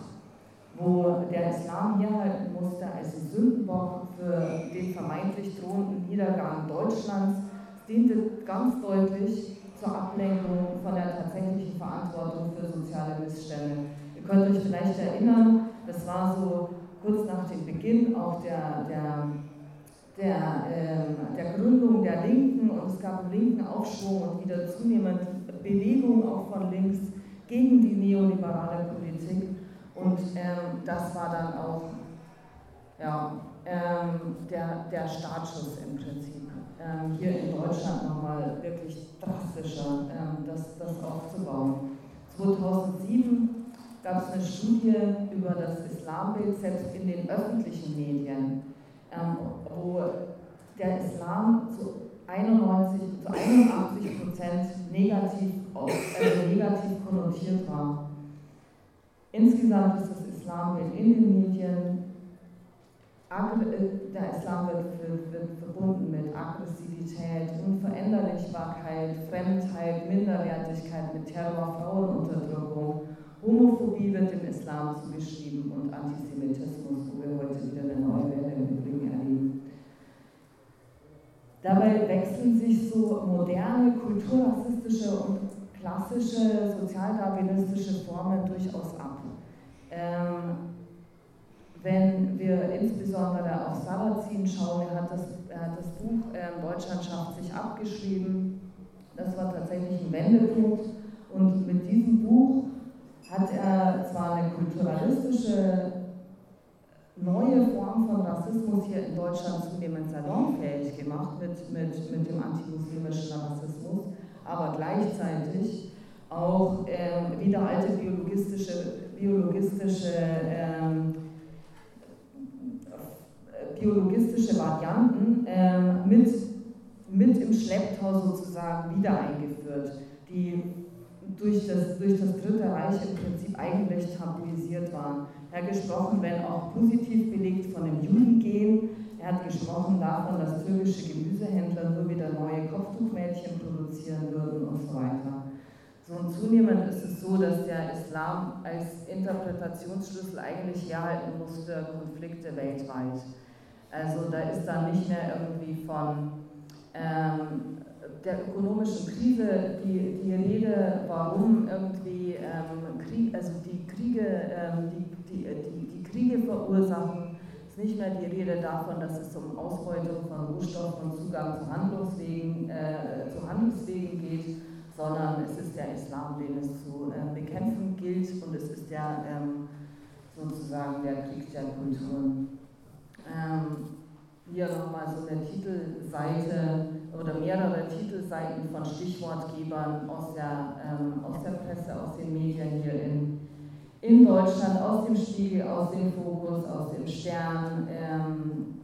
wo der Islam herhalten musste als Sündenbock für den vermeintlich drohenden Niedergang Deutschlands. Diente ganz deutlich zur Ablenkung von der tatsächlichen Verantwortung für soziale Missstände. Ihr könnt euch vielleicht erinnern, das war so kurz nach dem Beginn auch der, der, der, äh, der Gründung der Linken und es gab einen linken Aufschwung und wieder zunehmend Bewegung auch von links gegen die neoliberale Politik und ähm, das war dann auch ja, ähm, der, der Startschuss im Prinzip. Ähm, hier in Deutschland nochmal wirklich drastischer, ähm, das, das aufzubauen. 2007 gab es eine Studie über das Islambild selbst in den öffentlichen Medien, ähm, wo der Islam zu 91, zu 81 Prozent negativ, also negativ konnotiert war. Insgesamt ist das Islambild in den Medien, der Islam wird, wird, verbunden mit Aggressivität, Unveränderlichkeit, Fremdheit, Minderwertigkeit, mit Terror, Frauenunterdrückung Homophobie wird dem Islam zugeschrieben und Antisemitismus, wo wir heute wieder eine neue Welle im Übrigen erleben. Dabei wechseln sich so moderne, kulturrassistische und klassische sozialdarwinistische Formen durchaus ab. Ähm, wenn wir insbesondere auf Sarrazin schauen, er hat das, er hat das Buch äh, Deutschland schafft sich abgeschrieben. Das war tatsächlich ein Wendepunkt. Und mit diesem Buch hat er zwar eine kulturalistische neue Form von Rassismus hier in Deutschland zunehmend salonfähig gemacht mit, mit, mit dem antimuslimischen Rassismus, aber gleichzeitig auch ähm, wieder alte biologistische, biologistische, ähm, biologistische Varianten ähm, mit, mit im Schlepptau sozusagen wieder eingeführt, die durch das, durch das Dritte Reich im Prinzip eigentlich tabuisiert waren. Er hat gesprochen, wenn auch positiv belegt, von dem Judengehen. Er hat gesprochen davon, dass türkische Gemüsehändler nur wieder neue Kopftuchmädchen produzieren würden und so weiter. So und zunehmend ist es so, dass der Islam als Interpretationsschlüssel eigentlich herhalten muss für Konflikte weltweit. Also da ist dann nicht mehr irgendwie von ähm, der ökonomischen Krise die, die Rede, warum irgendwie ähm, Krieg, also die Kriege, ähm, die, die, die, die, Kriege verursachen, ist nicht mehr die Rede davon, dass es um Ausbeutung von Rohstoffen und Zugang zu Handlungswegen, äh, zu Handelswegen geht, sondern es ist der Islam, den es zu äh, bekämpfen gilt und es ist der ähm, sozusagen der Krieg der Kulturen. Ähm, hier nochmal so eine Titelseite oder mehrere Titelseiten von Stichwortgebern aus der, ähm, aus der Presse, aus den Medien hier in, in Deutschland, aus dem Spiegel, aus dem Fokus, aus dem Stern. Ähm,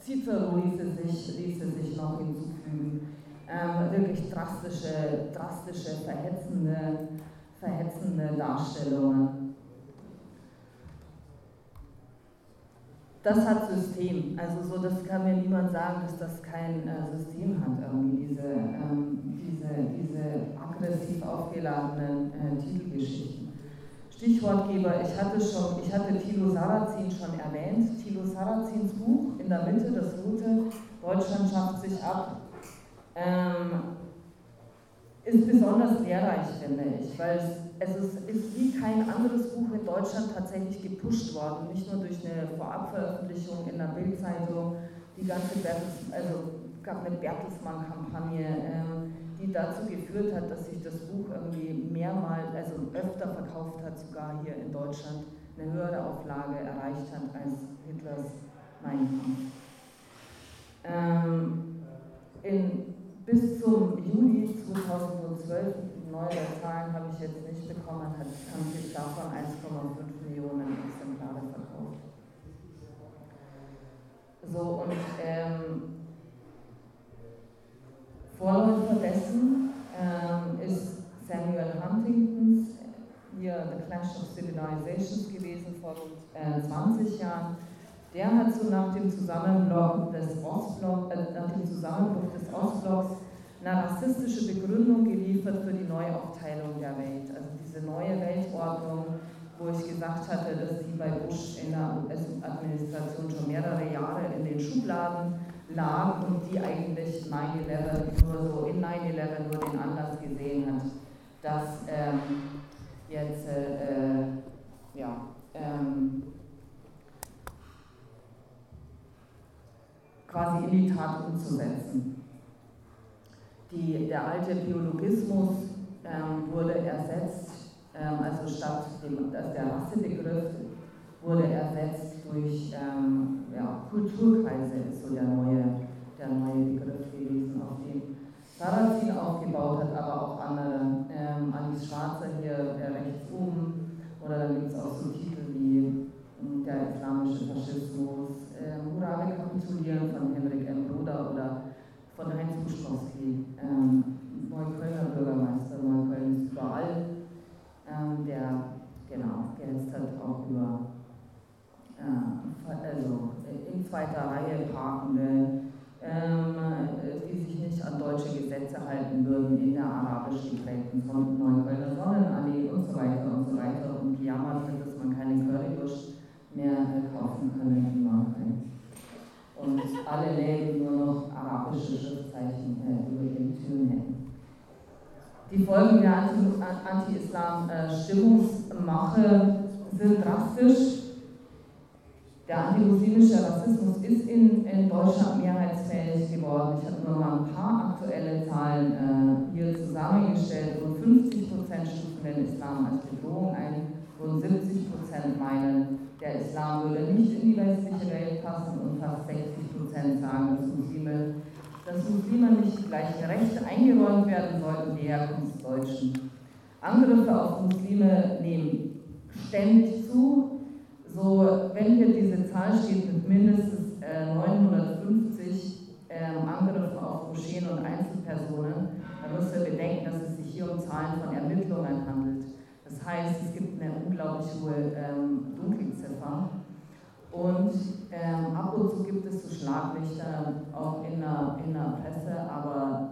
Cicero ließe sich, ließe sich noch hinzufügen. Ähm, wirklich drastische, drastische, verhetzende, verhetzende Darstellungen. Das hat System. Also so, das kann mir niemand sagen, dass das kein äh, System hat, irgendwie diese, ähm, diese, diese aggressiv aufgeladenen äh, Titelgeschichten. Stichwortgeber, ich hatte schon, ich hatte Thilo Sarrazin schon erwähnt. Thilo Sarrazins Buch in der Mitte, das rote, Deutschland schafft sich ab, ähm, ist besonders lehrreich, finde ich, weil es es ist, ist, wie kein anderes Buch in Deutschland tatsächlich gepusht worden, nicht nur durch eine Vorabveröffentlichung in der Bildzeitung, die ganze Bertels, also gab eine Bertelsmann-Kampagne, ähm, die dazu geführt hat, dass sich das Buch irgendwie mehrmals, also öfter verkauft hat, sogar hier in Deutschland eine höhere Auflage erreicht hat als Hitlers Mein Kampf. Ähm, in, bis zum Juli 2012 neue Zahlen habe ich jetzt nicht bekommen, hat, haben sich davon 1,5 Millionen Exemplare verkauft. So, und ähm, Vorläufer dessen ähm, ist Samuel Huntingtons, hier The Clash of Civilizations gewesen vor äh, 20 Jahren. Der hat so nach dem Zusammenbruch des Ostblocks, äh, nach dem Zusammenbruch des Ostblocks eine rassistische Begründung geliefert für die Neuaufteilung der Welt. Also diese neue Weltordnung, wo ich gesagt hatte, dass die bei Bush in der US-Administration schon mehrere Jahre in den Schubladen lag und die eigentlich 9-11 nur so in 9-11 nur den Anlass gesehen hat, dass ähm, jetzt äh, äh ja, ähm, quasi in die Tat umzusetzen. Die, der alte Biologismus ähm, wurde ersetzt, ähm, also statt dem, dass der Rassebegriff wurde ersetzt durch ähm, ja, Kulturkreise, ist so der neue, der neue Begriff gewesen, auf den Sarrazin aufgebaut hat, aber auch andere. Ähm, Alice Schwarzer hier äh, rechts oben, oder dann gibt es auch so Titel wie hm, Der islamische Faschismus, äh, Murale kapitulieren von Henrik M. Bruder oder von Heinz Buschkowski, ähm, Neuköllner Bürgermeister, Neukölln ist überall, ähm, der genau gehetzt hat auch über äh, also in zweiter Reihe parkende, ähm, die sich nicht an deutsche Gesetze halten würden in der arabisch geprägten Neuköllner Sonnenallee und so weiter und so weiter und gejammert wird, dass man keine Currywurst mehr kaufen könne in Neukölln und alle Läden nur noch arabische Schriftzeichen äh, über ihren Türen hätten. Die Folgen der Anti-Islam-Stimmungsmache sind drastisch. Der antimuslimische Rassismus ist in, in Deutschland mehrheitsfähig geworden. Ich habe nur mal ein paar aktuelle Zahlen äh, hier zusammengestellt. Rund 50 Prozent stufen den Islam als Bedrohung ein, rund 70 Prozent meinen, der Islam würde nicht in die westliche Welt passen und fast 60 Prozent sagen, dass Muslime, dass Muslime nicht die gleichen Rechte eingeräumt werden sollten wie Herkunftsdeutschen. Angriffe auf Muslime nehmen ständig zu. So, wenn hier diese Zahl steht mit mindestens äh, 950 äh, Angriffen auf Moscheen und Einzelpersonen, dann müsst ihr bedenken, dass es sich hier um Zahlen von Ermittlungen handelt. Das heißt, es gibt eine unglaublich hohe ähm, Dunkelziffer. Und ähm, ab und zu gibt es so Schlaglichter auch in der, in der Presse, aber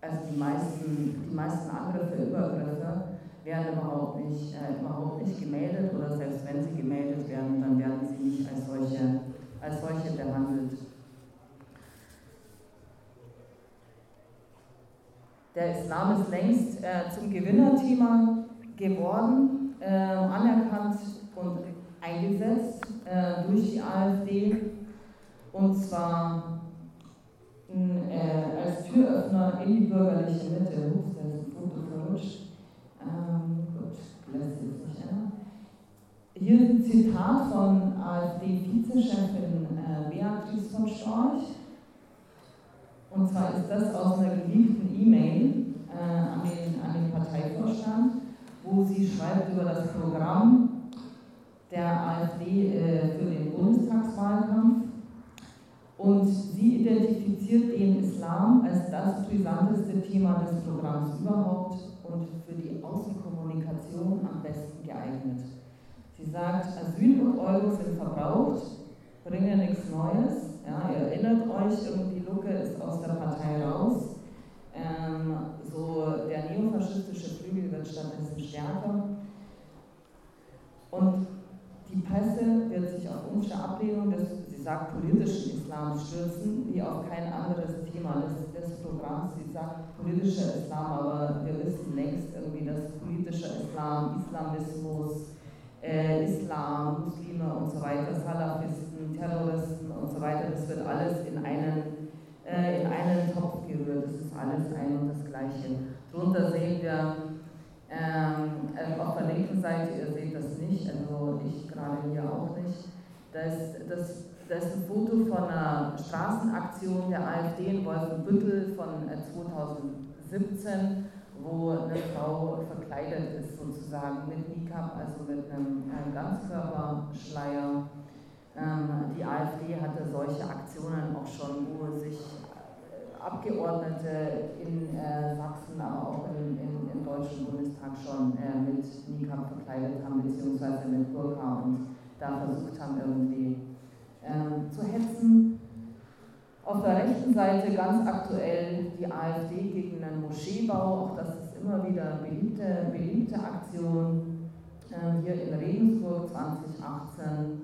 also die meisten, die meisten Angriffe, Übergriffe werden überhaupt nicht, äh, überhaupt nicht gemeldet oder selbst wenn sie gemeldet werden, dann werden sie nicht als solche, als solche behandelt. Der Islam ist längst äh, zum Gewinnerthema geworden, äh, anerkannt und eingesetzt äh, durch die AfD. Und zwar äh, als Türöffner in die bürgerliche Mitte. Ups, da ist ein verrutscht. Ähm, gut, lässt sich nicht ändern. Hier ein Zitat von AfD-Vizechefin äh, Beatrice von Storch. Und zwar ist das aus einer geliebten E-Mail äh, an, den, an den Parteivorstand wo sie schreibt über das Programm der AfD äh, für den Bundestagswahlkampf. Und sie identifiziert den Islam als das brisanteste Thema des Programms überhaupt und für die Außenkommunikation am besten geeignet. Sie sagt, Asyl und Euro sind verbraucht, bringen nichts Neues. Ja, ihr erinnert euch, irgendwie Lucke ist aus der Partei raus. Ähm, so der neofaschistische Flügel wird stattdessen stärker. Und die Presse wird sich auf unsere Ablehnung des, sie sagt, politischen Islams stürzen, wie auf kein anderes Thema des, des Programms. Sie sagt politischer Islam, aber wir wissen längst irgendwie, dass politischer Islam, Islamismus, äh, Islam, Muslime und so weiter, Salafisten, Terroristen und so weiter, das wird alles in einen äh, in einen Topf gerührt. Das ist alles ein und das Gleiche. Drunter sehen wir ähm, äh, auf der linken Seite, ihr seht das nicht, also ich gerade hier auch nicht, das, das, das ist ein Foto von einer Straßenaktion der AfD in Wolfenbüttel von 2017, äh, wo eine Frau verkleidet ist sozusagen mit Nikab, also mit einem, Ganzkörperschleier. Ähm, die AfD hatte solche Aktionen auch schon, wo sich Abgeordnete in äh, Sachsen, aber auch im, im, im Deutschen Bundestag schon äh, mit Nikab verkleidet haben, beziehungsweise mit Burka und da versucht haben, irgendwie äh, zu hetzen. Auf der rechten Seite ganz aktuell die AfD gegen einen Moscheebau, auch das ist immer wieder eine beliebte, beliebte Aktion. Äh, hier in Regensburg 2018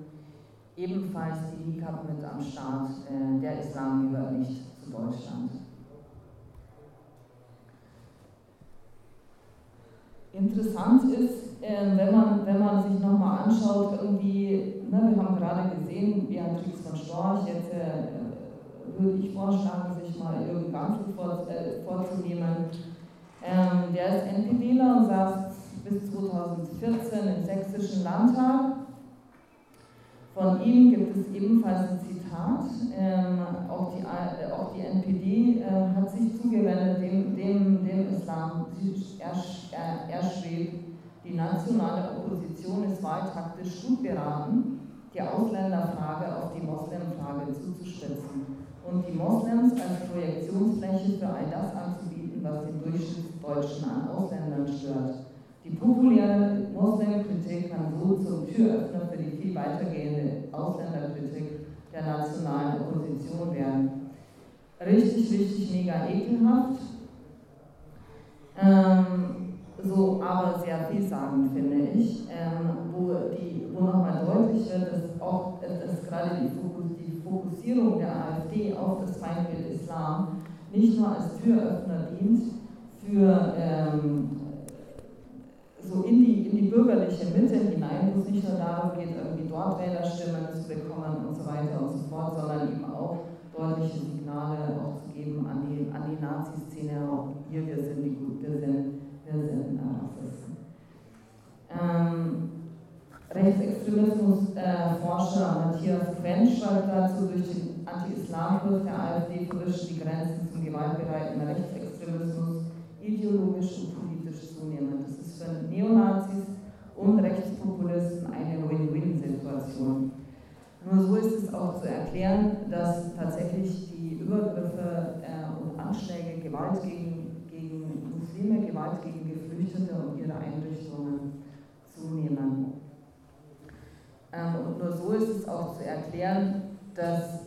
ebenfalls die NICAP mit am Start. Äh, der Islam gehört nicht Deutschland. Interessant ist, äh, wenn, man, wenn man sich nochmal anschaut, irgendwie, ne, wir haben gerade gesehen, Beatrix von Storch, jetzt äh, würde ich vorschlagen, sich mal Jürgen Ganzel vor, äh, vorzunehmen. Ähm, der ist NPDler und saß bis 2014 im Sächsischen Landtag. Von ihm gibt es ebenfalls ein Zitat. Ähm, auch, die, äh, auch die NPD äh, hat sich zugewendet dem, dem, dem Islam. Er, schwebt, die nationale Opposition ist wahltaktisch gut beraten, die Ausländerfrage auf die Moslemfrage zuzuspitzen und die Moslems als Projektionsfläche für all das anzubieten, was den Durchschnittsdeutschen an Ausländern stört. Die populäre Moslemkritik kann so zum Türöffner weitergehende Ausländerkritik der nationalen Opposition werden. Richtig, richtig mega ekelhaft. Ähm, so aber sehr vielsagend, finde ich, ähm, wo, wo nochmal deutlich wird, dass auch dass gerade die, Fokus, die Fokussierung der AfD auf das Feindbild Islam nicht nur als Türöffner dient für ähm, so in die, in die bürgerliche Mitte hinein, wo es nicht nur darum geht, irgendwie dort Wählerstimmen zu bekommen und so weiter und so fort, sondern eben auch deutliche Signale auch zu geben an die, an die Nazi-Szene, auch hier, wir sind die wir sind, wir sind äh, Rassisten. Ähm, Rechtsextremismusforscher äh, Matthias Quensch schreibt dazu, durch den Anti-Islam-Kurs der AfD verwischen die Grenzen zum gewaltbereiten Rechtsextremismus ideologisch und politisch für Neonazis und Rechtspopulisten eine Win-Win-Situation. Nur so ist es auch zu erklären, dass tatsächlich die Übergriffe äh, und Anschläge, Gewalt gegen, gegen Muslime, Gewalt gegen Geflüchtete und ihre Einrichtungen zunehmen. Ähm, und nur so ist es auch zu erklären, dass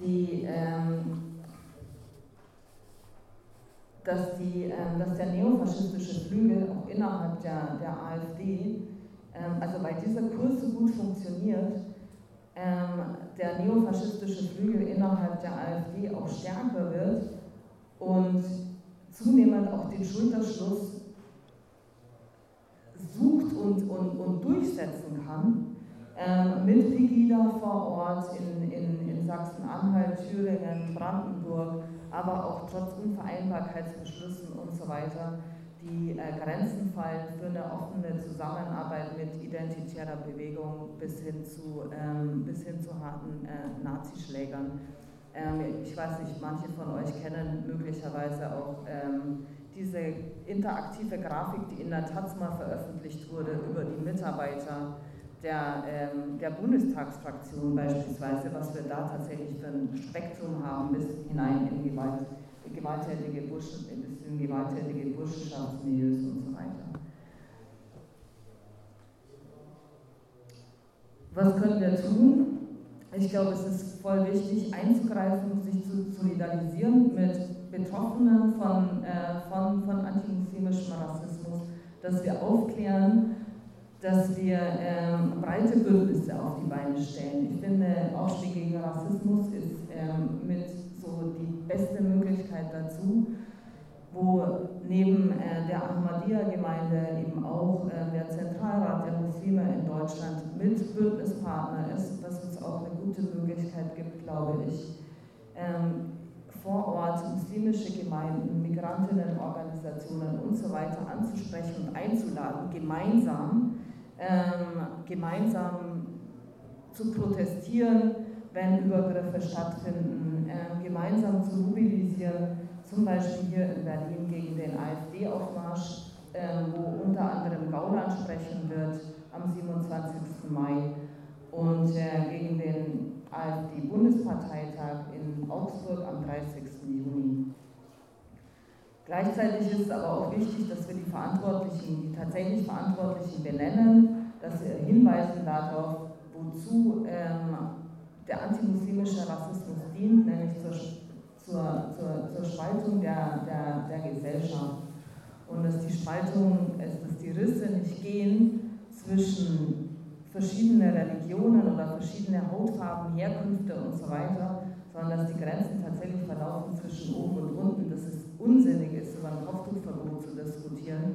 die ähm, dass, die, ähm, dass der neofaschistische Flügel auch innerhalb der, der AfD, ähm, also weil dieser Kurs so gut funktioniert, ähm, der neofaschistische Flügel innerhalb der AfD auch stärker wird und zunehmend auch den Schulterschluss sucht und, und, und durchsetzen kann, ähm, mit Pegida vor Ort in, in, in Sachsen-Anhalt, Thüringen, Brandenburg, aber auch trotz Unvereinbarkeitsbeschlüssen und so weiter die äh, Grenzen fallen für eine offene Zusammenarbeit mit identitärer Bewegung bis hin zu, ähm, bis hin zu harten äh, Nazischlägern. Ähm, ich weiß nicht, manche von euch kennen möglicherweise auch ähm, diese interaktive Grafik, die in der Taz mal veröffentlicht wurde über die Mitarbeiter der, ähm, der Bundestagsfraktion beispielsweise, was wir da tatsächlich für ein Spektrum haben bis hinein in Gewalt, gewalttätige, in gewalttätige Burschenschaftsmilieus und so weiter. Was können wir tun? Ich glaube, es ist voll wichtig, einzugreifen, sich zu solidarisieren mit Betroffenen von, äh, von, von antimuslimischem Rassismus, dass wir aufklären, dass wir ähm, breite Bündnisse auf die Beine stellen. Ich finde, Aufstieg gegen Rassismus ist ähm, mit so die beste Möglichkeit dazu, wo neben äh, der Ahmadiyya-Gemeinde eben auch äh, der Zentralrat der Muslime in Deutschland mit Bündnispartner ist, was uns auch eine gute Möglichkeit gibt, glaube ich, ähm, vor Ort muslimische Gemeinden, Migrantinnenorganisationen und so weiter anzusprechen und einzuladen, gemeinsam ähm, gemeinsam zu protestieren, wenn Übergriffe stattfinden, äh, gemeinsam zu mobilisieren, zum Beispiel hier in Berlin gegen den AfD-Aufmarsch, äh, wo unter anderem Gauland sprechen wird am 27. Mai und äh, gegen den AfD-Bundesparteitag in Augsburg am 30. Juni. Gleichzeitig ist es aber auch wichtig, dass wir die Verantwortlichen, die tatsächlich Verantwortlichen benennen, dass wir hinweisen darauf, wozu ähm, der antimuslimische Rassismus dient, nämlich zur, zur, zur, zur Spaltung der, der, der Gesellschaft. Und dass die Spaltung, dass die Risse nicht gehen zwischen verschiedene Religionen oder verschiedene Hautfarben, Herkünfte und so weiter, sondern dass die Grenzen tatsächlich verlaufen zwischen oben und unten, dass es unsinnig ist, über ein Kopftuchverbot zu diskutieren.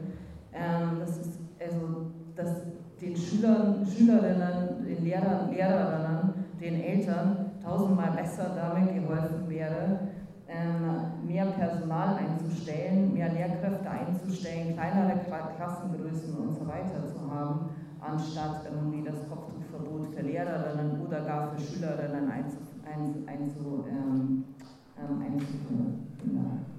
Ähm, das ist also, dass den Schülern, Schülerinnen, den Lehrern, Lehrerinnen, den Eltern tausendmal besser damit geholfen wäre, ähm, mehr Personal einzustellen, mehr Lehrkräfte einzustellen, kleinere Klassengrößen und so weiter zu haben, anstatt irgendwie das Kopftuchverbot für Lehrerinnen oder gar für Schülerinnen einzuführen. Einzu, ähm, ähm, einzuführen. Ja.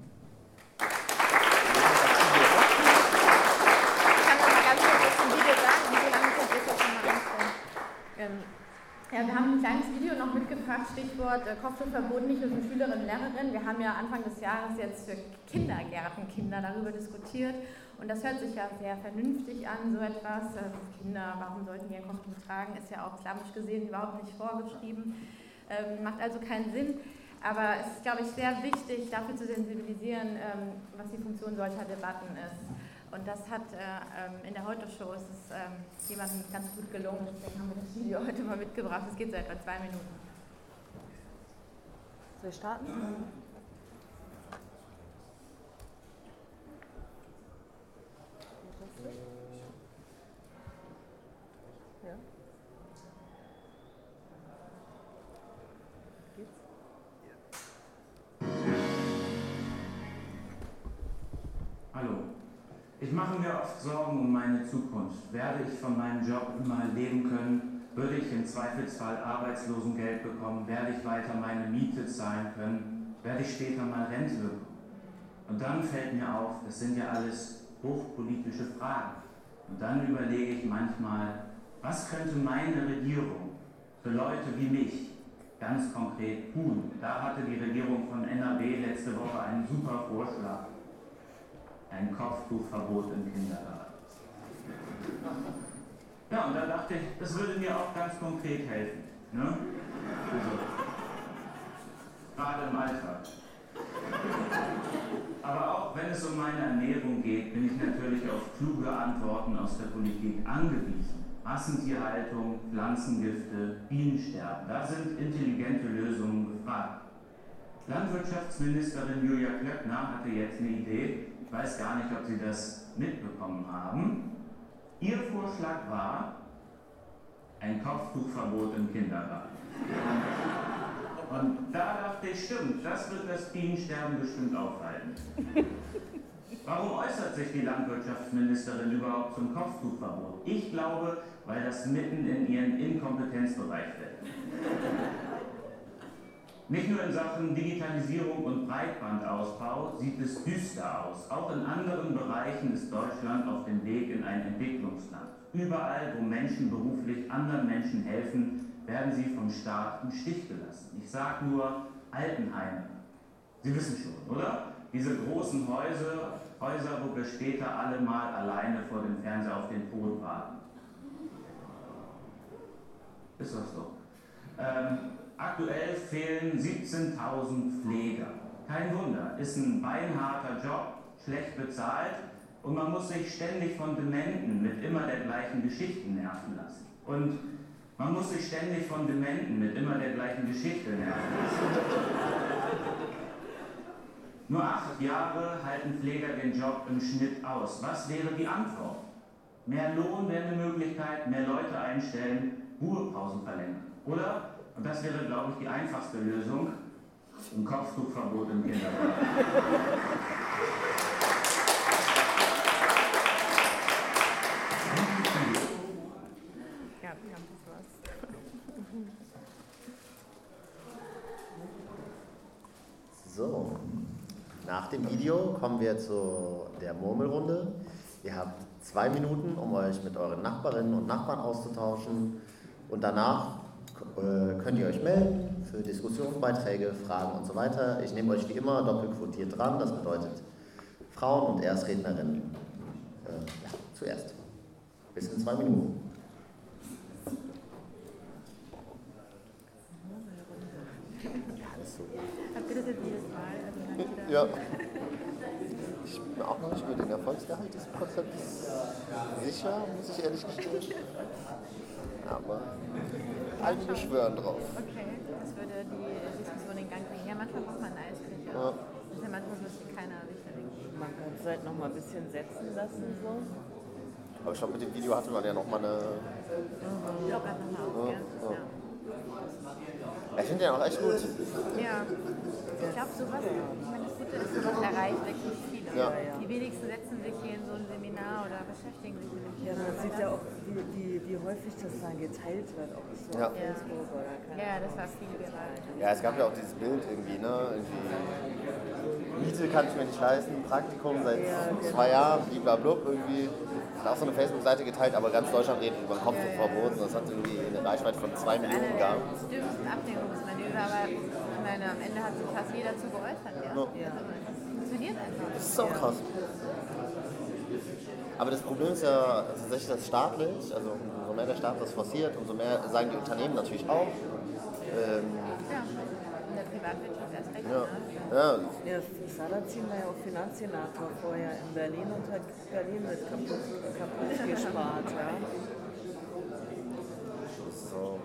Ja, wir haben ein kleines Video noch mitgebracht, Stichwort äh, Kopftuchverbot nicht für Schülerinnen und Lehrerinnen. Wir haben ja Anfang des Jahres jetzt für Kindergärtenkinder darüber diskutiert und das hört sich ja sehr vernünftig an, so etwas. Äh, Kinder, warum sollten die ein Kopftuch tragen, ist ja auch islamisch gesehen überhaupt nicht vorgeschrieben, ähm, macht also keinen Sinn. Aber es ist, glaube ich, sehr wichtig, dafür zu sensibilisieren, ähm, was die Funktion solcher Debatten ist. Und das hat äh, ähm, in der Heute-Show ist es ähm, jemandem ganz gut gelungen. Deswegen haben wir das Video heute mal mitgebracht. Es geht so etwa zwei Minuten. Soll ich starten? Ich mache mir oft Sorgen um meine Zukunft. Werde ich von meinem Job immer leben können? Würde ich im Zweifelsfall Arbeitslosengeld bekommen? Werde ich weiter meine Miete zahlen können? Werde ich später mal Rente bekommen? Und dann fällt mir auf, das sind ja alles hochpolitische Fragen. Und dann überlege ich manchmal, was könnte meine Regierung für Leute wie mich ganz konkret tun? Da hatte die Regierung von NRW letzte Woche einen super Vorschlag ein Kopftuchverbot im Kindergarten. Ja, und da dachte ich, das würde mir auch ganz konkret helfen. Ne? Also, gerade im Alltag. Aber auch wenn es um meine Ernährung geht, bin ich natürlich auf kluge Antworten aus der Politik angewiesen. Massentierhaltung, Pflanzengifte, Bienensterben, da sind intelligente Lösungen gefragt. Landwirtschaftsministerin Julia Klöckner hatte jetzt eine Idee, weiß gar nicht, ob Sie das mitbekommen haben. Ihr Vorschlag war ein Kopftuchverbot im Kindergarten. Und da dachte ich, stimmt, das wird das Bienensterben bestimmt aufhalten. Warum äußert sich die Landwirtschaftsministerin überhaupt zum Kopftuchverbot? Ich glaube, weil das mitten in ihren Inkompetenzbereich fällt. Nicht nur in Sachen Digitalisierung und Breitbandausbau sieht es düster aus. Auch in anderen Bereichen ist Deutschland auf dem Weg in ein Entwicklungsland. Überall, wo Menschen beruflich anderen Menschen helfen, werden sie vom Staat im Stich gelassen. Ich sage nur Altenheime. Sie wissen schon, oder? Diese großen Häuser, Häuser, wo wir später alle mal alleine vor dem Fernseher auf den Tod warten. Ist das so? Ähm, Aktuell fehlen 17.000 Pfleger. Kein Wunder, ist ein beinharter Job, schlecht bezahlt und man muss sich ständig von Dementen mit immer der gleichen Geschichte nerven lassen. Und man muss sich ständig von Dementen mit immer der gleichen Geschichte nerven lassen. Nur acht Jahre halten Pfleger den Job im Schnitt aus. Was wäre die Antwort? Mehr Lohn wäre eine Möglichkeit, mehr Leute einstellen, Ruhepausen verlängern. Oder und das wäre, glaube ich, die einfachste Lösung. Ein Kopftuchverbot im Kindergarten. So, nach dem Video kommen wir zu der Murmelrunde. Ihr habt zwei Minuten, um euch mit euren Nachbarinnen und Nachbarn auszutauschen. Und danach könnt ihr euch melden für Diskussionsbeiträge, Fragen und so weiter. Ich nehme euch wie immer doppelquotiert dran, das bedeutet Frauen und Erstrednerinnen äh, ja, zuerst. Bis in zwei Minuten. Ja, das ist so. Habt ihr das jetzt jedes Mal? Also Ja. Ich bin auch noch nicht über den Erfolgsgehalt des Konzepts sicher, muss ich ehrlich gestehen. Aber einige schwören drauf. Okay, das würde die Diskussion in Gang bringen. Ja, manchmal braucht man eine Eisküche. Ja. Das ist ja manchmal so, dass keiner irgendwie. Man kann es halt noch mal ein bisschen setzen lassen. So. Aber ich glaube, mit dem Video hatte man ja nochmal eine. Ich glaube einfach mal auf, ja. Ja. ja. Ich finde den auch echt gut. Ja, ich glaube, sowas, ich meine, das Gute ist, sowas erreicht wirklich viele. Ja. Die wenigsten setzen sich hier in so ein Seminar oder beschäftigen sich mit dem Ja, Thema. man sieht ja auch, wie, wie, wie häufig das dann geteilt wird, es so Ja. auf Facebook oder keine Ja, das war viel gerade. Ja, es gab ja auch dieses Bild irgendwie, ne? Irgendwie Miete kann ich mir nicht leisten, Praktikum seit Ja, genau. zwei Jahren, blablabla, irgendwie. Hat auch so eine Facebook-Seite geteilt, aber ganz Deutschland redet über Kopfverbot und das hat irgendwie eine Reichweite von zwei Millionen Eine gehabt. der dümmsten Ablenkungsmanöver, aber ich meine, am Ende hat sich fast jeder zu geäußert. Ja. Ja. Also, das funktioniert einfach. Das ist auch krass. Aber das Problem ist ja tatsächlich, dass staatlich, also umso mehr der Staat das forciert, umso mehr sagen die Unternehmen natürlich auch. Ähm, Ja, in der Privatwirtschaft erst recht. ja, Ne? ja, Ja, Sarazin war ja auch Finanzsenator vorher in Berlin und hat Berlin mit kaputt, kaputt (laughs) gespart. Ja. das ist so.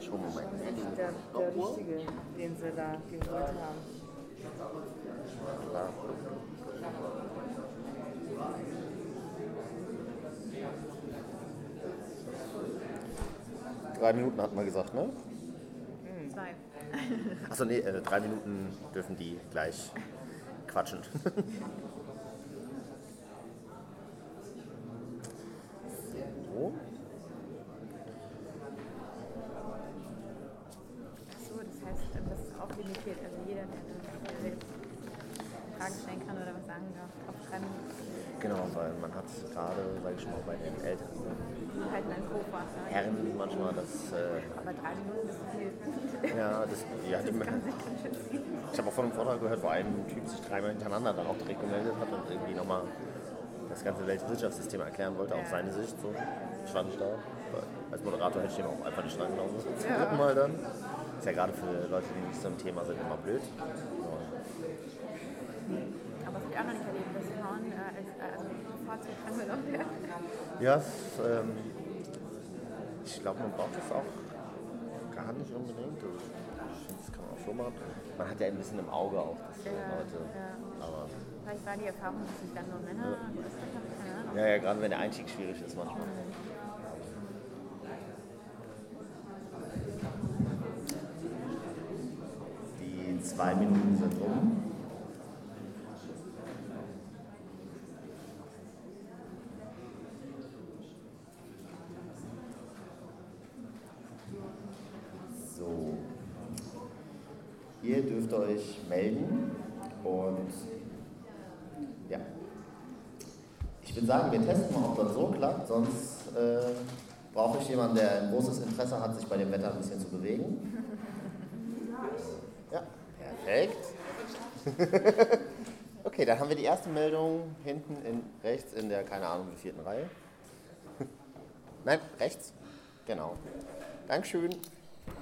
Schon Moment. Echt der, der Richtige, den sie da geholt haben. Klar. Drei Minuten hat man gesagt, ne? Zwei. (laughs) Achso, nee, äh, drei Minuten dürfen die gleich quatschen. (laughs) so. Achso, das heißt, das ist auch limitiert. Also jeder, der da will, Fragen stellen kann oder was sagen darf, aufschreiben, Genau, weil man hat gerade, sage ich schon mal, bei den älteren die. Ne? Herren manchmal das. Äh, Aber drei Minuten ist viel. ja, das, ja, die, kann sich ganz schön ziehen. Ich habe auch von einem Vortrag gehört, wo ein Typ sich dreimal hintereinander dann auch direkt gemeldet hat und irgendwie nochmal das ganze Weltwirtschaftssystem erklären wollte, auch seine Sicht. So. Ich war nicht da. Als Moderator hätte ich ihm auch einfach nicht reingenommen. Zum dritten Mal dann. Ist ja gerade für Leute, die nicht so im Thema sind, immer blöd. Und Aber das habe ich auch noch nicht erlebt, dass Frauen äh, als äh, also bevorzugt angenommen werden. Ja, es, ähm, ich glaube, man braucht das auch gar nicht unbedingt. Also, ich finde, das kann man auch schon machen. Man hat ja ein bisschen im Auge auch, dass so Ja, Leute. ja. Aber Vielleicht war die Erfahrung, dass sich dann nur Männer ja, ja, gerade wenn der Einstieg schwierig ist manchmal. Die zwei Minuten sind rum. So. Ihr dürft euch melden und ja. Ich würde sagen, wir testen mal, ob das so klappt, sonst äh, brauche ich jemanden, der ein großes Interesse hat, sich bei dem Wetter ein bisschen zu bewegen. Ja, perfekt. (laughs) okay, dann haben wir die erste Meldung hinten in, rechts in der, keine Ahnung, vierten Reihe. (laughs) Nein, rechts. Genau. Dankeschön.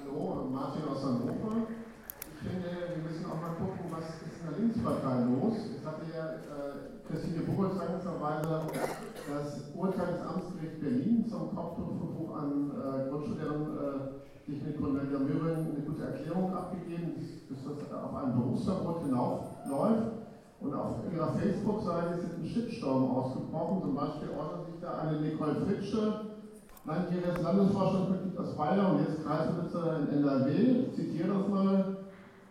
Hallo, Martin aus Hannover. Ich finde, wir müssen auch mal gucken, was ist in der Linkspartei los. Es hatte ja äh, Christine Buchholz dankenswerterweise das Urteil des Amtsgerichts Berlin zum Kopftuchverbuch an äh, Grundschullehrern äh, sich mit Cornelia Möhring eine gute Erklärung abgegeben, dass das auf ein Berufsverbot hinaufläuft. Und auf ihrer Facebook-Seite ist ein Shitstorm ausgebrochen. Zum Beispiel äußert sich da eine Nicole Fritsche, langjähriges Landesvorstandsmitglied aus Bayern und jetzt Kreisbesitzer in NRW. Ich zitiere das mal.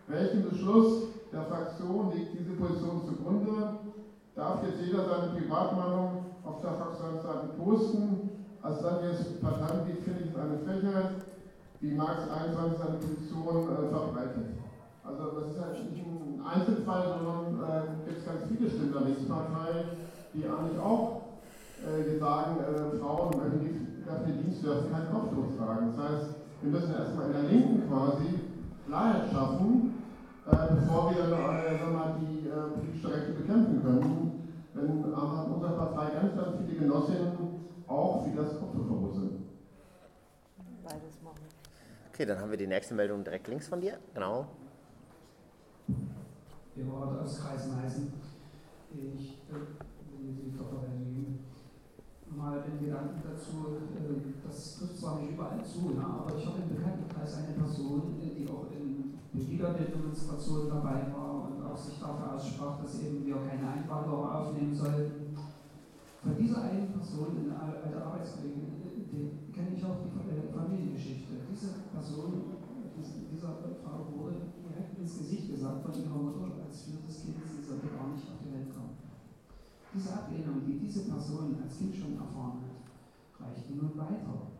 Welchem Beschluss der Fraktion liegt diese Position zugrunde? Darf jetzt jeder seine Privatmeinung auf der Fraktionsseite posten? Als langjähriges Parteimitglied finde ich eine Frechheit, wie Marx 21 seine Position äh, verbreitet. Also das ist halt nicht ein Einzelfall, sondern äh, gibt es ganz viele Stimmen der Linkspartei, die eigentlich auch äh, sagen, äh, Frauen die öffentlichen Dienst dürfen kein Kopftuch tragen. Das heißt, wir müssen erstmal in der Linken quasi Klarheit schaffen, äh, bevor wir äh, sagen wir mal, die äh, politische Rechte bekämpfen können. Denn äh, hat unsere Partei ganz, ganz viele Genossinnen auch für das Kopftuchverbot sind. Beides machen. Okay, dann haben wir die nächste Meldung direkt links von dir. Genau. Gerhard aus Kreismeißen. Ich äh, will die Doppelmeldung mal den Gedanken dazu, äh, das trifft zwar nicht überall zu, ja, aber ich habe im Bekanntenkreis eine Person, äh, die auch in Pegida-Demonstrationen dabei war auch sich dafür aussprach, dass eben wir keine Einwanderer aufnehmen sollten. Von dieser einen Person, eine alte Arbeitskollegin, kenne ich auch die Familiengeschichte. Diese Person, dieser Frau wurde direkt ins Gesicht gesagt von ihrer Mutter als viertes Kind, sie sollte gar nicht auf die Welt kommen. Diese Ablehnung, die diese Person als Kind schon erfahren hat, reicht nun weiter.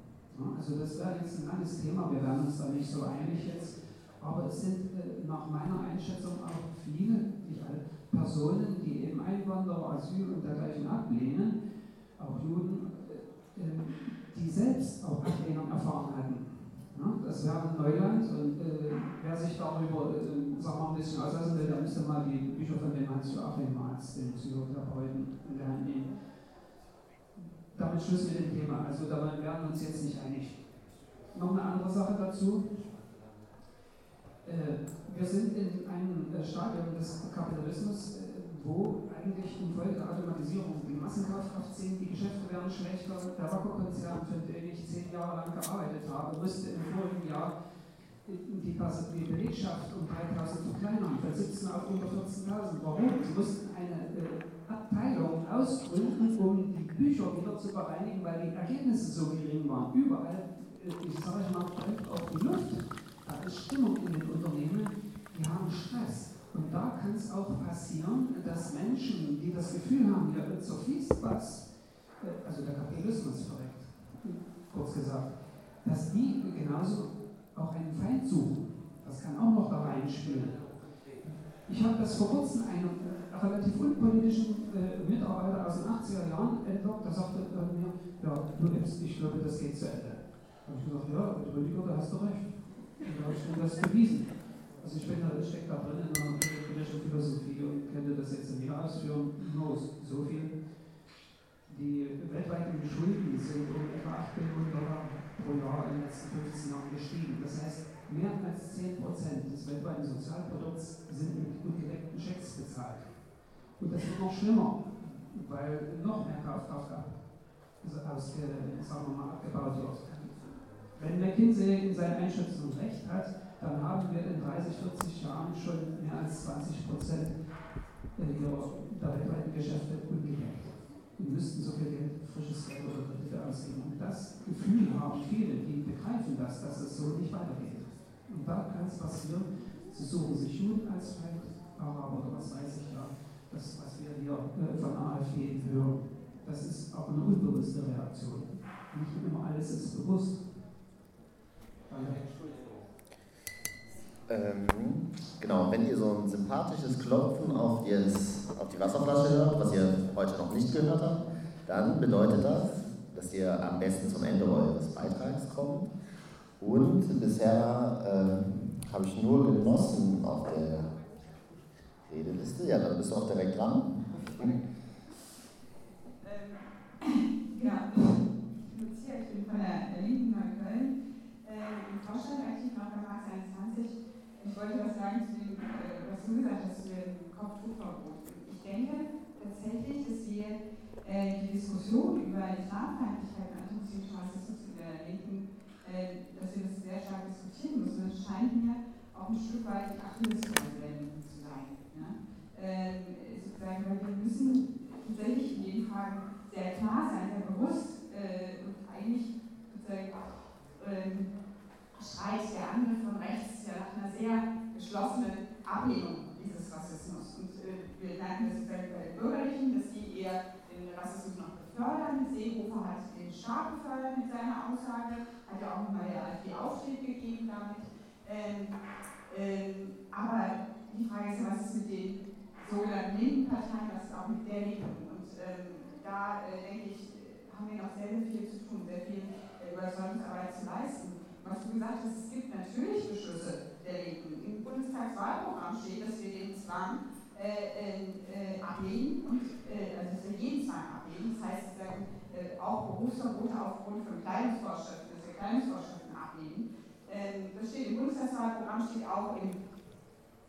also das wäre jetzt ein langes Thema, wir werden uns da nicht so einig jetzt, aber es sind äh, nach meiner Einschätzung auch viele, nicht alle, Personen, die eben Einwanderer, Asyl und dergleichen ablehnen, auch Juden, äh, ähm, die selbst auch Ablehnung erfahren hatten. Das wäre Neuland und äh, wer sich darüber äh, sagen wir, ein bisschen auslassen will, der müsste mal die Bücher von dem Hans-Joachim Marz, dem Psychotherapeuten, in der Hand nehmen. Damit Schluss mit dem Thema. Also da werden wir uns jetzt nicht einig. Noch eine andere Sache dazu. Äh, wir sind in einem äh, Stadium des Kapitalismus, äh, wo eigentlich infolge der Automatisierung die Massenkaufkraft sinkt, die Geschäfte werden schlechter. Der Rocco-Konzern, für den ich zehn Jahre lang gearbeitet habe, musste im vorigen Jahr die, Belegschaft um 3000 verkleinern, von 17 auf unter 14.000. Warum? Sie mussten eine äh, Abteilung ausgründen, um die Bücher wieder zu bereinigen, weil die Ergebnisse so gering waren. Überall, ich sage mal, auf die Luft. Da ist Stimmung in den Unternehmen, die haben Stress. Und da kann es auch passieren, dass Menschen, die das Gefühl haben, hier wird so fließt was, äh, also der Kapitalismus verreckt, kurz gesagt, dass die genauso auch einen Feind suchen. Das kann auch noch da reinspielen. Ich habe das vor kurzem einem äh, relativ unpolitischen äh, Mitarbeiter aus den 80er Jahren entlockt, der sagte äh, mir, ja, du nimmst, ich glaube, das geht zu Ende. Da habe ich gesagt, ja, Rüdiger, da hast du recht. Habe ich mir das bewiesen. Also ich bin da, stecke da drin in der politischen Philosophie und könnte das jetzt mehr ausführen. Nur so viel. Die weltweiten Schulden sind um etwa 8 Billionen Dollar pro Jahr in den letzten 15 Jahren gestiegen. Das heißt, mehr als 10% des weltweiten Sozialprodukts sind mit ungedeckten Schecks bezahlt. Und das wird noch schlimmer, weil noch mehr Kaufkraft also aus, äh, sagen wir mal, abgebaut wird. Wenn McKinsey in seinen Einschätzungen recht hat, dann haben wir in 30, 40 Jahren schon mehr als 20 Prozent der weltweiten Geschäfte ungedeckt. Wir müssten so viel Geld, frisches Geld oder Kredite ausgeben. Und das Gefühl haben viele, die begreifen das, dass es so nicht weitergeht. Und da kann es passieren, sie suchen sich Juden als Feind, oder was weiß ich ja, das, was wir hier äh, von AfD hören. Das ist auch eine unbewusste Reaktion. Nicht immer alles ist bewusst. Ähm, genau, wenn ihr so ein sympathisches Klopfen auf, das, auf die Wasserflasche hört, was ihr heute noch nicht gehört habt, dann bedeutet das, dass ihr am besten zum Ende eures Beitrags kommt. Und bisher äh, habe ich nur genossen auf der Redeliste. Ja, dann bist du auch direkt dran. Ähm, (clears throat) ja, ich bin von der Linken. Vorstand aktiv noch bei Max 21 ich wollte was sagen zu dem, äh, was du gesagt hast, zu dem Kopftuchverbot. Ich denke tatsächlich, dass wir äh, die Diskussion über Islamfeindlichkeit und antimuslimischen Rassismus in der Linken, äh, dass wir das sehr stark diskutieren müssen. Das scheint mir auch ein Stück weit die Achillesferse zu sein. Ähm, sozusagen, weil wir müssen tatsächlich in jeden Fragen sehr klar sein, sehr bewusst und eigentlich sozusagen ähm, schreit der Angriff von rechts ja nach einer sehr geschlossenen Ablehnung dieses Rassismus. Und äh, wir merken das bei den Bürgerlichen, dass die eher den Rassismus noch befördern. Seehofer hat den stark befördert mit seiner Aussage, hat ja auch mal der AfD Aufstieg gegeben damit. Ähm, ähm, aber die Frage ist was ist mit den sogenannten linken Parteien, was ist auch mit der Linken? Und ähm, da äh, denke ich, haben wir noch sehr, sehr viel zu tun, sehr viel äh, Überzeugungsarbeit zu leisten was du gesagt hast, es gibt natürlich Beschlüsse der Linken. Im Bundestagswahlprogramm steht, dass wir den Zwang äh, äh, ablehnen, und, äh, also dass wir jeden Zwang ablehnen. Das heißt, äh, auch Berufsverbote aufgrund von Kleidungsvorschriften, dass wir Kleidungsvorschriften ablehnen. Äh, ähm, das steht im Bundestagswahlprogramm, steht auch im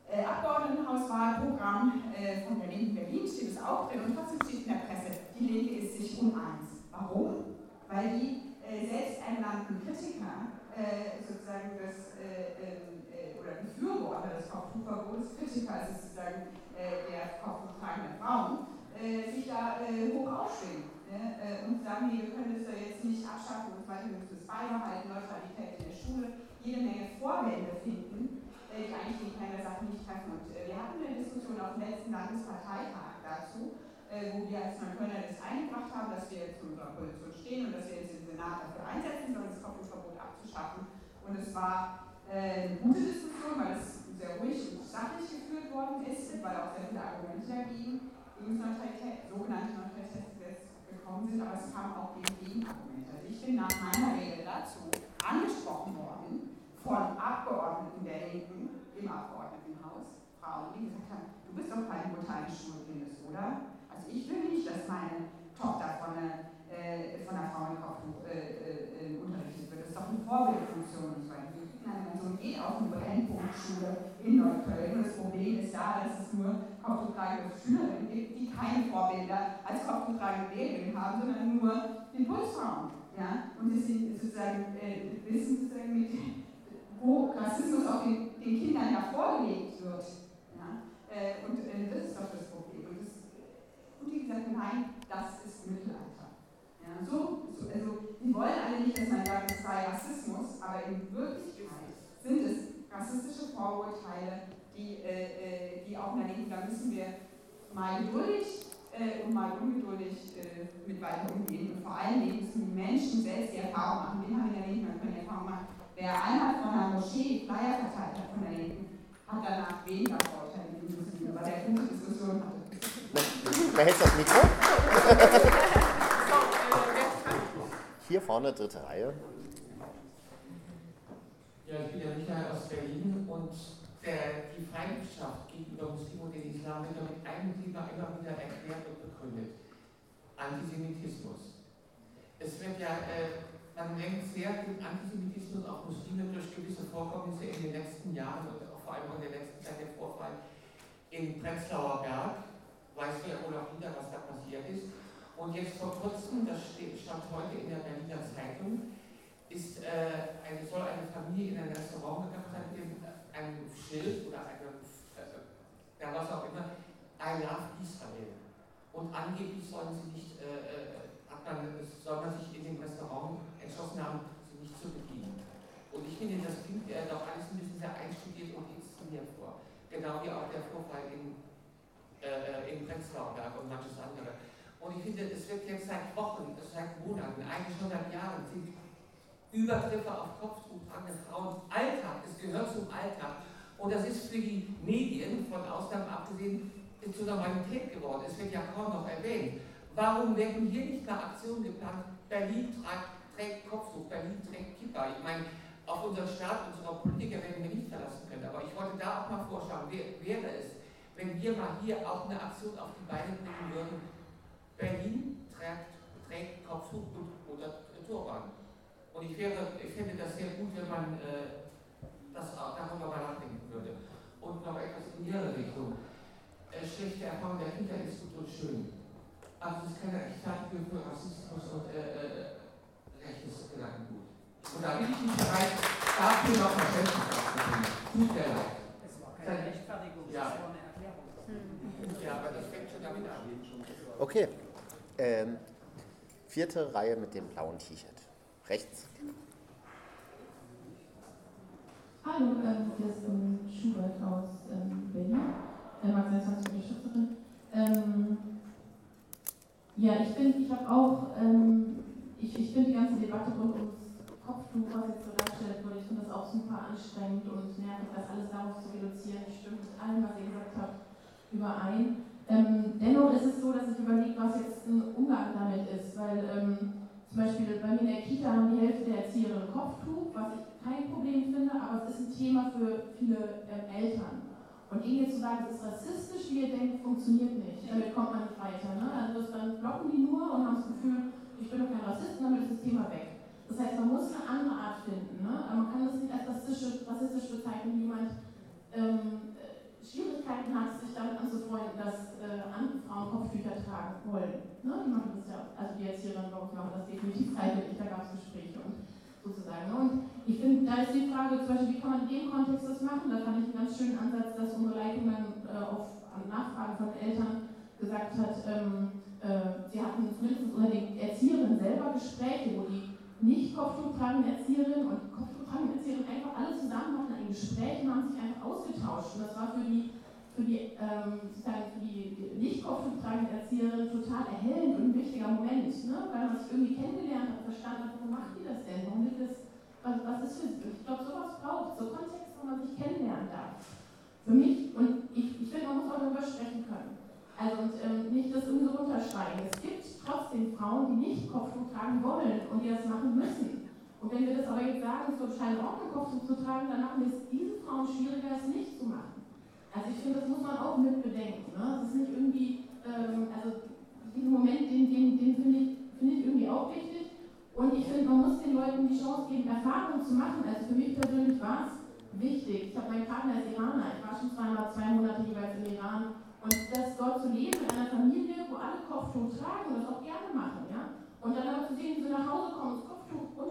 äh, Abgeordnetenhauswahlprogramm äh, von der Linken Berlin, steht es auch drin und trotzdem steht in der Presse, die Linke ist sich uneins. Warum? Weil die äh, selbsternannten Kritiker äh, sozusagen das, äh, ähm, äh, oder Befürworter des Kopftuchverbots, Kritiker ist sozusagen der kopftuchtragenden Frauen, sich da hoch aufschwingen ne? und sagen, nee, wir können das ja jetzt nicht abschaffen und weiter, müssen es beibehalten, Neutralität in der Schule, jede Menge Vorwände finden, die eigentlich den Kern der Sache nicht treffen. Und wir hatten eine Diskussion auf dem letzten Landesparteitag dazu, wo wir als Neuköllner das eingebracht haben, dass wir zu unserer Position stehen und dass wir jetzt den Senat dafür einsetzen sollen, das Kopftuchverbot abzuschaffen. Und es war äh, eine gute Diskussion, weil es sehr ruhig und sachlich geführt worden ist, weil auch sehr viele Argumente dagegen gegen Neutralität, sogenannte Neutralitätsgesetz gekommen sind, aber es kamen auch gegen Gegenargumente. Also ich bin nach meiner Rede dazu angesprochen worden von Abgeordneten der Linken im Abgeordnetenhaus, Frauen, die gesagt haben, du bist doch Mutter eines Schulkindes, oder? Also ich will nicht, dass meine Tochter von einer, äh, von einer Frauenkopf äh, äh, unterrichtet wird. Das ist doch eine Vorbildfunktion. Sohn geht auf eine Brennpunktschule in Neukölln und das Problem ist da, dass es nur kopftuchtragende Schülerinnen gibt, die keine Vorbilder als kopftuchtragende Lehrerinnen haben, sondern nur den Pulsraum. Ja? Und deswegen sozusagen äh, wissen sozusagen mit wo Rassismus auch den, den Kindern ja vorgelegt wird. Ja? Äh, und äh, das ist doch das Problem. Und, das, und die gesagt, nein, das ist Mittelalter. Ja, so, so, also, die wollen alle nicht, dass man sagt, es sei Rassismus, aber in Wirklichkeit sind es rassistische Vorurteile, die, äh, äh die auch in der Linken, da müssen wir mal geduldig äh, und mal ungeduldig äh, mit weiter umgehen. Und vor allen Dingen müssen die Menschen selbst die Erfahrung machen. Wir haben in der Linken, man können die Erfahrung machen, Wer einmal von einer Moschee Flyer verteilt hat von der Linken, hat danach weniger Vorteile in Muslimen, weil der gute Diskussion hatte. Wer hält das Mikro? (laughs) Hier vorne, dritte Reihe. Ja, ich bin ja Michael aus Berlin und der, die Feindschaft gegenüber Muslimen und den Islam wird mit einem Thema immer wieder erklärt und begründet. Antisemitismus. Es wird ja äh, man lenkt sehr den Antisemitismus auf Muslime durch gewisse Vorkommnisse in den letzten Jahren und auch vor allem in der letzten Zeit der Vorfall in Prenzlauer Berg. Weiß ja wohl auch jeder, was da passiert ist. Und jetzt vor kurzem, das stand heute in der Berliner Zeitung, ist, äh, eine, soll eine Familie in ein Restaurant gegangen sein mit einem Schild oder einem, äh, was auch immer, I love Israel. Und angeblich sollen sie nicht, äh, äh hat man, soll man sich in dem Restaurant entschlossen haben, sie nicht zu bedienen. Und ich finde, das klingt ja doch alles ein bisschen sehr einstudiert und inszeniert vor. Genau wie auch der Vorfall in, äh, in Prenzlauer Berg und manches andere. Und ich finde, es wird jetzt seit Wochen, seit Monaten, eigentlich schon seit Jahren, sind Übergriffe auf kopftuchtragende Frauen Alltag. Es gehört zum Alltag. Und das ist für die Medien, von Ausnahmen abgesehen, zur Normalität geworden. Es wird ja kaum noch erwähnt. Warum werden hier nicht mehr Aktionen geplant? Berlin tragt trägt Kopftuch, Berlin trägt Kippa. Ich meine, auf unseren Staat, unsere Politiker werden wir nicht verlassen können. Aber ich wollte da auch mal vorschlagen, wäre es, wenn wir mal hier auch eine Aktion auf die Beine bringen würden, Berlin trägt, trägt Kopftuch und, oder Turban. Und ich, wäre, ich fände das sehr gut, wenn man äh, das auch darüber mal nachdenken würde. Und noch etwas in Ihre Richtung. Äh, schlechte Erfahrung dahinter ist gut und schön. Aber es ist keine Rechtfertigung für Rassismus und äh, äh rechtes Gedankengut. Und da bin ich nicht bereit, dafür noch Verständnis aufzubringen. Tut mir leid. Es war keine Rechtfertigung, ja. es war eine Erklärung. Ja, aber das fängt schon damit an. Okay. Ähm, vierte Reihe mit dem blauen T-Shirt. Rechts. Hallo, ähm, hier ist ähm, Schubert aus ähm, Berlin, äh, Max-26 ähm, Ja, ich bin, ich habe auch ähm, ich, ich finde die ganze Debatte rund ums Kopftuch, was jetzt so dargestellt wurde, ich finde das auch super anstrengend und nervig, das alles darauf zu reduzieren. Ich stimme mit allem, was ihr gesagt habt, überein. Ähm, dennoch ist es so, dass ich überlege, was jetzt ein Umgang damit ist, weil ähm, zum Beispiel bei mir in der Kita haben die Hälfte der Erzieherinnen Kopftuch, was ich kein Problem finde, aber es ist ein Thema für viele ähm, Eltern. Und ihnen jetzt zu sagen, es ist rassistisch, wie ihr denkt, funktioniert nicht. Damit kommt man nicht weiter. Ne? Also dann blocken die nur und haben das Gefühl, ich bin doch kein Rassist, und damit ist das Thema weg. Das heißt, man muss eine andere Art finden. Ne? Man kann das nicht als rassistisch bezeichnen, wie jemand ähm, Schwierigkeiten hat, sich damit anzufreunden, dass äh, Frauen Kopftücher tragen wollen. Ne? Die machen das ja, also die Erzieherinnen bei uns machen das definitiv freiwillig, da gab es Gespräche und sozusagen. Ne? Und ich finde, da ist die Frage zum Beispiel, wie kann man in dem Kontext das machen? Da fand ich einen ganz schönen Ansatz, dass unsere Leitung dann äh, auf Nachfragen von Eltern gesagt hat, ähm, äh, sie hatten zumindest unter den Erzieherinnen selber Gespräche, wo die nicht Kopftuchtragende Erzieherinnen und Kopftuchtragende Erzieherinnen einfach alle zusammen hatten ein Gespräch und haben sich einfach ausgetauscht. Und das war für die, für die, ähm, die nicht Kopftuchtragende Erzieherin total erhellend und ein wichtiger Moment, ne? weil man sich irgendwie kennengelernt hat, verstanden hat, warum macht die das denn? Warum das, was, was ist für Ich glaube, sowas braucht, so Kontext, wo man sich kennenlernen darf. Für mich, und ich, ich finde, man muss auch darüber sprechen können. Also und ähm, nicht das irgendwie so runtersteigen. Es gibt trotzdem Frauen, die nicht Kopftuch tragen wollen und die das machen müssen. Und wenn wir das aber jetzt sagen, es scheint Ordnung, Kopftuch zu tragen, dann machen wir es diesen Frauen schwieriger, es nicht zu machen. Also ich finde, das muss man auch mit bedenken. Ne? Das ist nicht irgendwie, ähm, also diesen Moment, den, den, den finde ich, find ich irgendwie auch wichtig. Und ich finde, man muss den Leuten die Chance geben, Erfahrungen zu machen. Also für mich persönlich war es wichtig. Ich habe meinen Partner als Iraner, ich war schon zweimal zwei Monate jeweils im Iran und das dort zu leben in einer Familie, wo alle Kopftuch tragen und das auch gerne machen, ja. Und dann aber zu sehen, wie sie nach Hause kommen,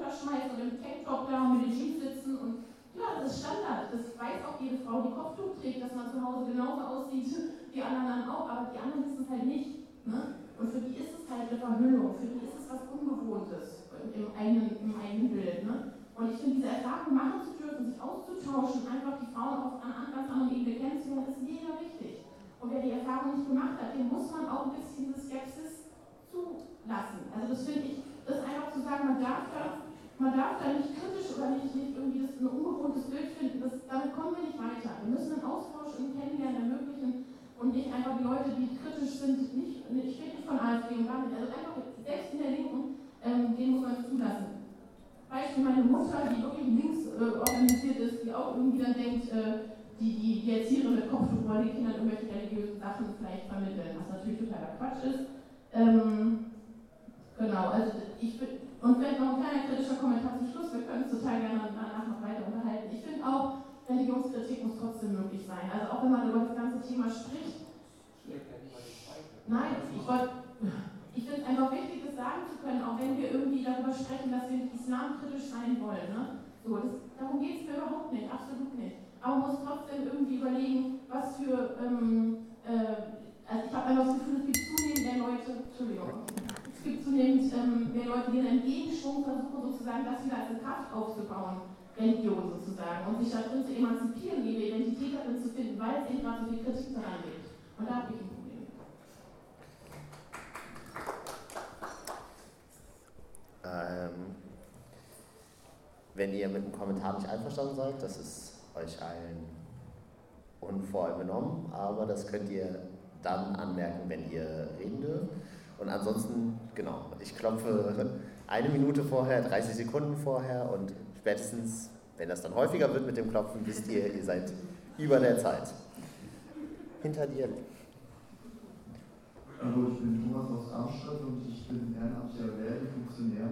runterschmeißen und im Tanktop da und mit den Jeans sitzen und ja, das ist Standard. Das weiß auch jede Frau, die Kopftuch trägt, dass man zu Hause genauso aussieht wie anderen auch, aber die anderen wissen es halt nicht. Ne? Und für die ist es halt eine Verhüllung, für die ist es was Ungewohntes im eigenen, im eigenen Bild. Ne? Und ich finde, diese Erfahrung machen zu dürfen, sich auszutauschen, einfach die Frauen auf einer ganz anderen Ebene kennenzulernen, ist mega wichtig. Und wer die Erfahrung nicht gemacht hat, dem muss man auch ein bisschen diese Skepsis zulassen. Also das finde ich, das einfach zu sagen, man darf da, man darf da nicht kritisch oder nicht, nicht irgendwie das ein ungewohntes Bild finden, das, damit kommen wir nicht weiter. Wir müssen einen Austausch und Kennenlernen ermöglichen und nicht einfach die Leute, die kritisch sind, nicht, ich rede nicht von AfD und damit, also einfach selbst in der Linken, ähm, den muss man zulassen. Beispiel meine Mutter, die wirklich links äh, organisiert ist, die auch irgendwie dann denkt, äh, die, die, die Erzieherin mit Kopftuch wollen den Kindern irgendwelche religiösen Sachen vielleicht vermitteln, was natürlich totaler Quatsch ist. Ähm, genau, also ich bin, und vielleicht noch ein kleiner kritischer Kommentar zum Schluss, wir können uns total gerne danach noch weiter unterhalten. Ich finde auch, Religionskritik muss trotzdem möglich sein. Also auch wenn man über das ganze Thema spricht. Nein, ich wollte. Ich finde es einfach wichtig, das sagen zu können, auch wenn wir irgendwie darüber sprechen, dass wir islamkritisch sein wollen. Ne? So, das, darum geht es mir überhaupt nicht, absolut nicht aber man muss trotzdem irgendwie überlegen, was für, ähm, äh, also ich habe einfach das Gefühl, es gibt zunehmend mehr Leute, Entschuldigung, es gibt zunehmend ähm, mehr Leute, die einen Entgegenschwung versuchen, sozusagen das wieder als eine Kraft aufzubauen, Religion sozusagen, und sich darin zu emanzipieren, ihre Identität darin zu finden, weil es eben gerade so viel Kritik daran gibt. Und da habe ich ein Problem. Ähm, wenn ihr mit dem Kommentar nicht einverstanden seid, das ist euch allen unvoreingenommen, aber das könnt ihr dann anmerken, wenn ihr reden dürft. Und ansonsten, genau, ich klopfe eine Minute vorher, 30 Sekunden vorher und spätestens, wenn das dann häufiger wird mit dem Klopfen, wisst ihr, ihr seid über der Zeit. Hinter dir. Hallo, ich bin Thomas aus Darmstadt und ich bin ehrenamtlicher Werbefunktionär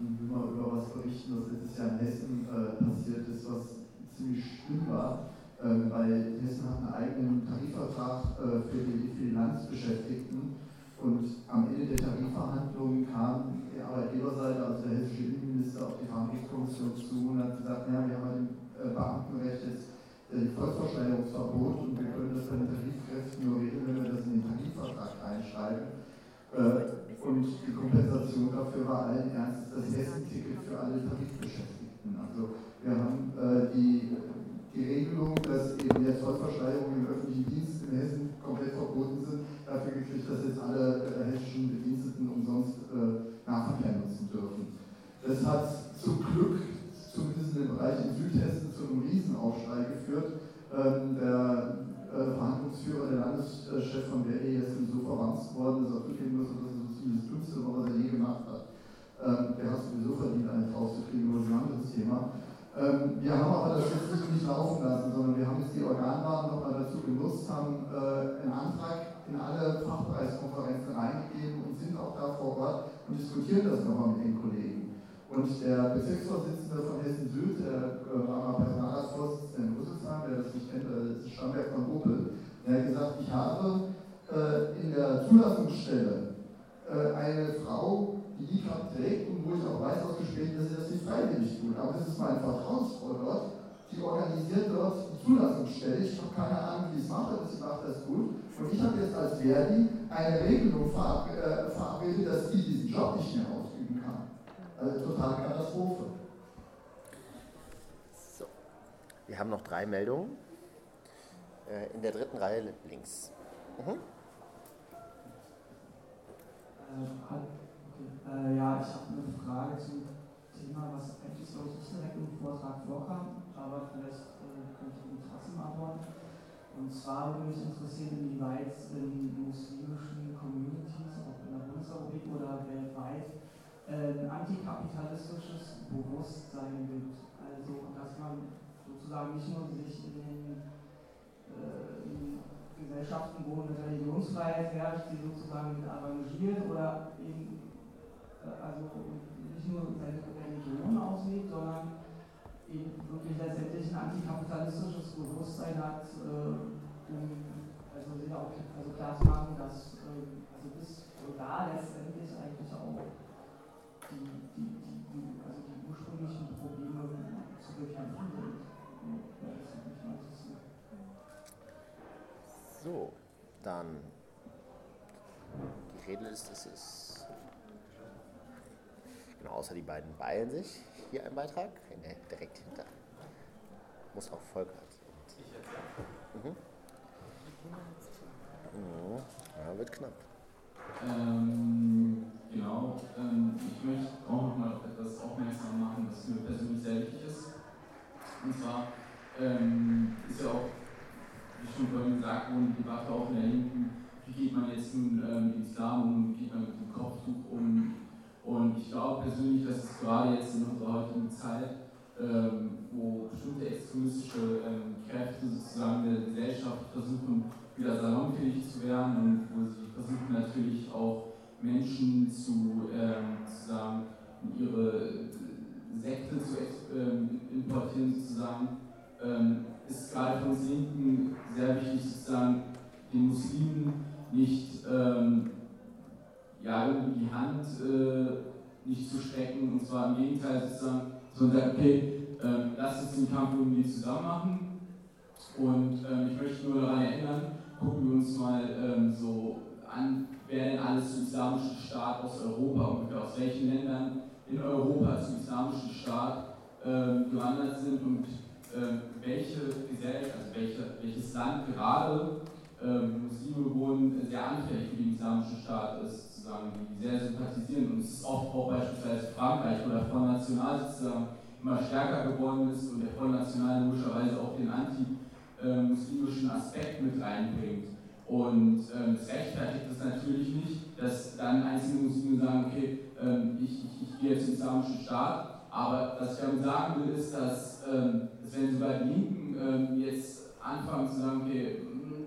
und will mal über was berichten, was letztes Jahr in Hessen äh, passiert ist, was ziemlich schlimm war, ähm, weil Hessen hat einen eigenen Tarifvertrag äh, für, die, Landesbeschäftigten und am Ende der Tarifverhandlungen kam die Arbeitgeberseite, also der hessische Innenminister, auf die Verhandlungskommission zu und hat gesagt, ja, wir haben im äh, Beamtenrecht jetzt äh, Volksversteigerungsverbot und wir können das bei den Tarifkräften nur regeln, wenn wir das in den Tarifvertrag reinschreiben. Äh, und die Kompensation dafür war allen Ernstes das Hessen-Ticket für alle Tarifbeschäftigten. Also wir haben die, die Regelung, dass eben jetzt Zollversteigerungen im öffentlichen Dienst in Hessen komplett verboten sind, dafür gekriegt, dass jetzt alle äh, hessischen Bediensteten umsonst äh, Nahverkehr nutzen dürfen. Das hat zum Glück, zumindest in dem Bereich in Südhessen, zu einem Riesenaufschrei geführt. Ähm, der äh, Verhandlungsführer, der Landeschef von BRE, ist so verwandt worden, dass er zugeben muss, dass es das Dümmste war, was er je gemacht hat. Ähm, der hat sowieso verdient, einen rauszukriegen, aber das ist ein anderes Thema. Ähm, wir haben aber das jetzt nicht laufen lassen, sondern wir haben jetzt die Organwahlen nochmal dazu genutzt, haben äh, einen Antrag in alle Fachpreiskonferenzen reingegeben und sind auch da vor Ort und diskutieren das nochmal mit den Kollegen. Und der Bezirksvorsitzende von Hessen Süd, der äh, war mal Personalratsvorsitzender in Rüsselsheim, wer das nicht kennt, das ist Stammwerk von Opel, der hat gesagt, ich habe äh, in der Zulassungsstelle äh, eine Frau, die die Cup trägt und wo ich auch weiß aus Gesprächen, dass sie das nicht freiwillig tun. Aber es ist mein Vertrauensfrau dort, die organisiert dort die Zulassungsstelle. Ich habe keine Ahnung, wie es macht, aber sie macht das gut. Und ich habe jetzt als Verdi eine Regelung äh, verabredet, dass die diesen Job nicht mehr ausüben kann. Also totale Katastrophe. So. Wir haben noch drei Meldungen. Äh, in der dritten Reihe links. Mhm. Äh, okay. ja, ich habe eine Frage zum Thema, was eigentlich so nicht direkt im Vortrag vorkam, aber vielleicht äh, könnte ich trotzdem antworten. Und zwar würde mich interessieren, inwieweit in muslimischen Communities, ob in der Bundesrepublik oder weltweit, ein antikapitalistisches Bewusstsein gibt. Also, dass man sozusagen nicht nur sich in den äh, Gesellschaften, wo eine Religionsfreiheit herrscht, die sozusagen mit arrangiert oder eben, äh, also nicht nur seine Religion auslebt, sondern wirklich letztendlich ein antikapitalistisches Bewusstsein hat, um also sich auch also klar zu machen, dass also bis da letztendlich eigentlich auch die, die, die, die, also die ursprünglichen Probleme zu bekämpfen sind. So, dann die Redliste ist es. Genau, außer die beiden beeilen sich. Hier ein Beitrag, direkt hinter. Muss auch Volk Mhm. Mhm. Ja, wird knapp. Ähm, genau, ähm, ich möchte auch nochmal auf etwas aufmerksam machen, was mir persönlich sehr wichtig ist. Und zwar ähm, ist ja auch, wie schon vorhin gesagt wurde, die Debatte auch in der Linken, wie geht man jetzt nun ähm, im Islam um, wie geht man mit dem Kopftuch um. Und ich glaube persönlich, dass es gerade jetzt in unserer heutigen Zeit, ähm, wo bestimmte extremistische ähm, Kräfte sozusagen der Gesellschaft versuchen, wieder salonfähig zu werden und wo sie versuchen natürlich auch Menschen zu ähm, sozusagen ihre Sekte zu ähm, importieren sozusagen, ähm, ist gerade für uns Linken sehr wichtig sozusagen den Muslimen nicht ähm, ja, die Hand äh, nicht zu strecken und zwar im Gegenteil sozusagen, sondern sagen, okay, äh, lasst uns den Kampf irgendwie zusammen machen. Und ähm, ich möchte nur daran erinnern, gucken wir uns mal ähm, so an, wer denn alles zum Islamischen Staat aus Europa, ungefähr aus welchen Ländern in Europa zum Islamischen Staat ähm, gewandert sind und ähm, welche Gesellschaft, also welche, welches Land gerade ähm, Muslime wohnen, sehr anfällig für den Islamischen Staat ist, sozusagen, die sehr sympathisieren. Und es ist oft auch beispielsweise Frankreich, wo der Front National sozusagen immer stärker geworden ist und der Front National logischerweise auch den Anti- äh, muslimischen Aspekt mit reinbringt. Und ähm, das rechtfertigt es natürlich nicht, dass dann einzelne Muslime sagen, okay, ähm, ich, ich, ich gehe jetzt zum islamischen Staat. Aber was ich damit sagen will, ist, dass, ähm, dass wenn sogar die Linken ähm, jetzt anfangen zu sagen, okay, hm,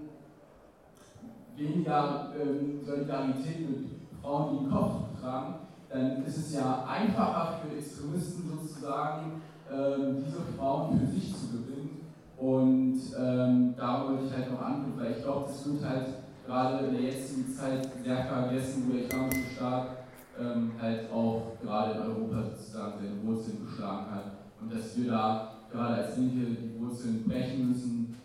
weniger ähm, Solidarität mit Frauen, die den Kopf tragen, dann ist es ja einfacher für Extremisten sozusagen, ähm, diese Frauen für sich zu gewinnen und ähm, da wollte ich halt noch angucken, weil ich glaube, das wird halt gerade in der jetzigen Zeit sehr vergessen, wo der Islamische Staat ähm, halt auch gerade in Europa sozusagen seine Wurzeln geschlagen hat. Und dass wir da gerade als Linke die Wurzeln brechen müssen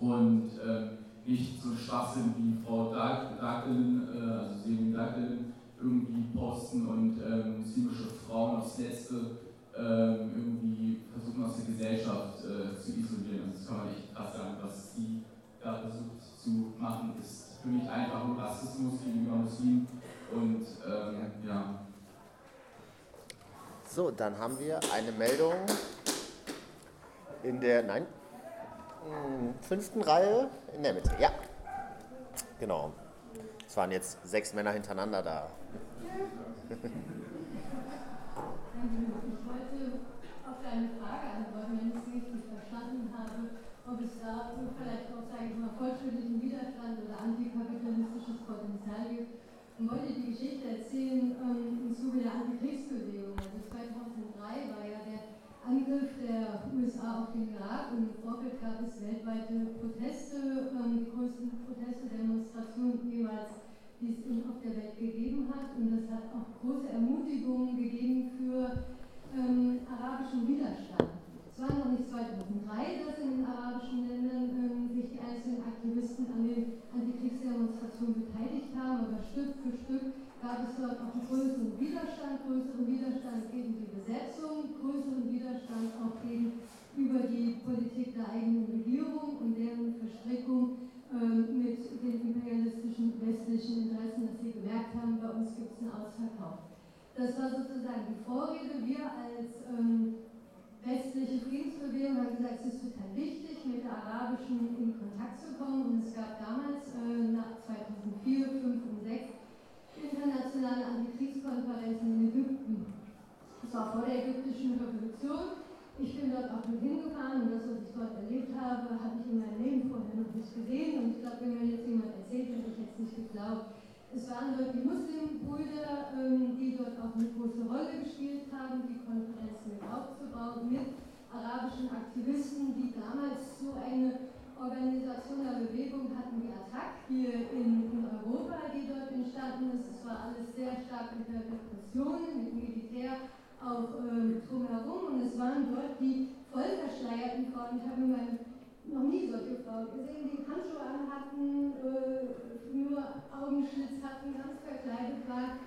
und ähm, nicht so schwach sind wie Frau Daglin, äh, also Selim Daglin, irgendwie posten und ähm, muslimische Frauen aufs Letzte ähm, irgendwie versuchen aus der Gesellschaft äh, zu isolieren. Das kann man echt krass sagen. Was sie da versucht zu machen, ist für mich einfach nur Rassismus gegenüber Muslimen und ähm, ja. So, dann haben wir eine Meldung in der, nein, fünften Reihe in der Mitte. Ja, genau. Es waren jetzt sechs Männer hintereinander da. antikapitalistisches Potenzial gibt. Und wollte die Geschichte erzählen ähm, im Zuge der Antikriegsbewegung. Also 2000 2003 war ja der Angriff der USA auf den Irak und im Vorfeld gab es weltweite Proteste, ähm, die größten Proteste, Demonstrationen jeweils, die es auf der Welt gegeben hat. Und das hat auch große Ermutigungen gegeben für ähm, arabischen Widerstand. Es war noch nicht 2003, dass in den arabischen Ländern ähm, sich die einzelnen Aktivisten an den Antikriegsdemonstrationen beteiligt haben, aber Stück für Stück gab es dort auch einen größeren Widerstand, größeren Widerstand gegen die Besetzung, größeren Widerstand auch gegenüber die Politik der eigenen Regierung und deren Verstrickung ähm, mit den imperialistischen westlichen Interessen, dass sie gemerkt haben, bei uns gibt es einen Ausverkauf. Das war sozusagen die Vorrede. Wir als ähm, westliche Friedensbewegung haben gesagt, es ist total wichtig, mit der arabischen in Kontakt zu kommen. Und es gab damals, äh, nach 2004, 2005 und 2006, internationale Antikriegskonferenzen in Ägypten. Das war vor der ägyptischen Revolution. Ich bin dort auch mit hingefahren und das, was ich dort erlebt habe, habe ich in meinem Leben vorher noch nicht gesehen. Und ich glaube, wenn mir jetzt jemand erzählt hätte, ich es nicht geglaubt. Es waren dort die Muslimbrüder, ähm, die dort auch eine große Rolle gespielt haben, die Konferenzen mit aufzubauen, mit arabischen Aktivisten, die damals so eine Organisation der Bewegung hatten wie Attac hier in, Europa, die dort entstanden ist. Es war alles sehr stark mit der Repression, mit Militär auch ähm, drumherum und es waren dort die voll verschleierten Frauen. Ich habe noch nie solche Frauen gesehen, die Handschuhe anhatten, äh, nur Augenschlitz hatten, ganz verkleidet waren,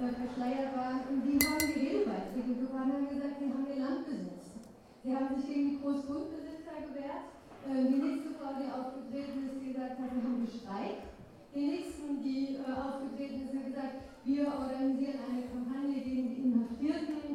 äh, verschleiert waren. Und die haben die Redebeiträge bekommen und haben gesagt, sie haben ihr Land besetzt. Sie haben sich gegen die Großgrundbesitzer gewehrt. Äh, die nächste Frau, die aufgetreten ist, die gesagt hat, wir haben gestreikt. Die nächsten, die äh, aufgetreten ist, haben gesagt, wir organisieren eine Kampagne gegen die inhaftierten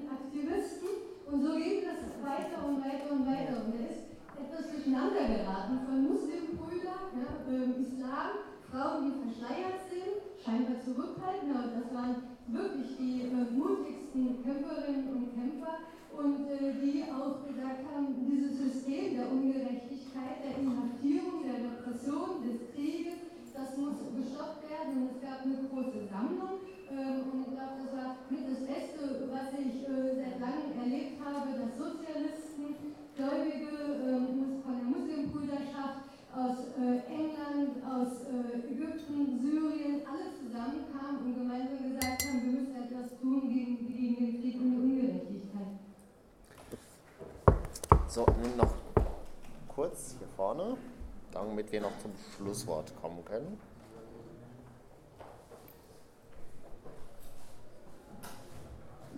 Aktivisten. Und so geht das weiter und weiter und weiter. Und er ist etwas durcheinander geraten von Muslimbrüdern, ja, äh, Islam, Frauen, die verschleiert sind, scheinbar zurückhaltend, aber das waren wirklich die äh, mutigsten Kämpferinnen und Kämpfer und äh, die auch gesagt haben, dieses System der Ungerechtigkeit, der Inhaftierung, der Repression, des Krieges, das muss gestoppt werden und es gab eine große Sammlung und ich glaube, das war das Beste, was ich äh, seit langem erlebt habe, dass Sozialisten, Gläubige ähm, von der Muslimbrüderschaft aus äh, England, aus äh, Ägypten, Syrien, alle zusammenkamen und gemeinsam gesagt haben, wir müssen etwas tun gegen, gegen den Krieg und die Ungerechtigkeit. So, nun noch kurz hier vorne, damit wir noch zum Schlusswort kommen können.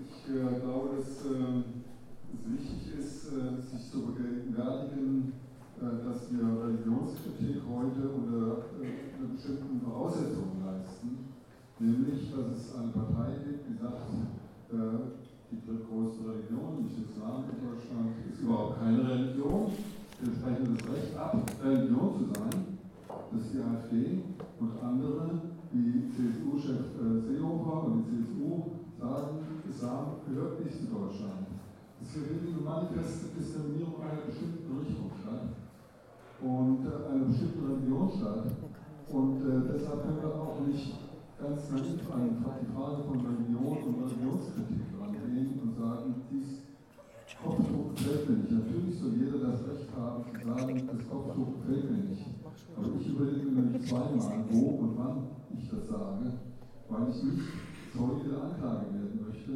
Ich äh, glaube, dass äh, es wichtig ist, äh, sich zu vergegenwärtigen, äh, dass wir Religionskritik heute unter äh, bestimmten Voraussetzungen leisten, nämlich, dass es eine Partei gibt, die sagt, die drittgrößte Religion, nicht Islam in Deutschland, ist überhaupt keine Religion. Wir sprechen das Recht ab, Religion zu sein. Das ist die AfD und andere, wie CSU-Chef Seehofer und die CSU, sagen, Islam gehört nicht zu Deutschland. Es findet eine manifeste Diskriminierung einer bestimmten Richtung statt und äh, einer bestimmten Religion statt. Und äh, deshalb können wir auch nicht ganz naiv an die Frage von Religion und Religionskritik rangehen und sagen, dies Kopftuch gefällt mir nicht. Natürlich soll jeder das Recht haben zu sagen, das Kopftuch gefällt mir nicht. Aber ich überlege mir nicht zweimal, wo und wann ich das sage, weil ich nicht Zeuge der Anklage werden möchte,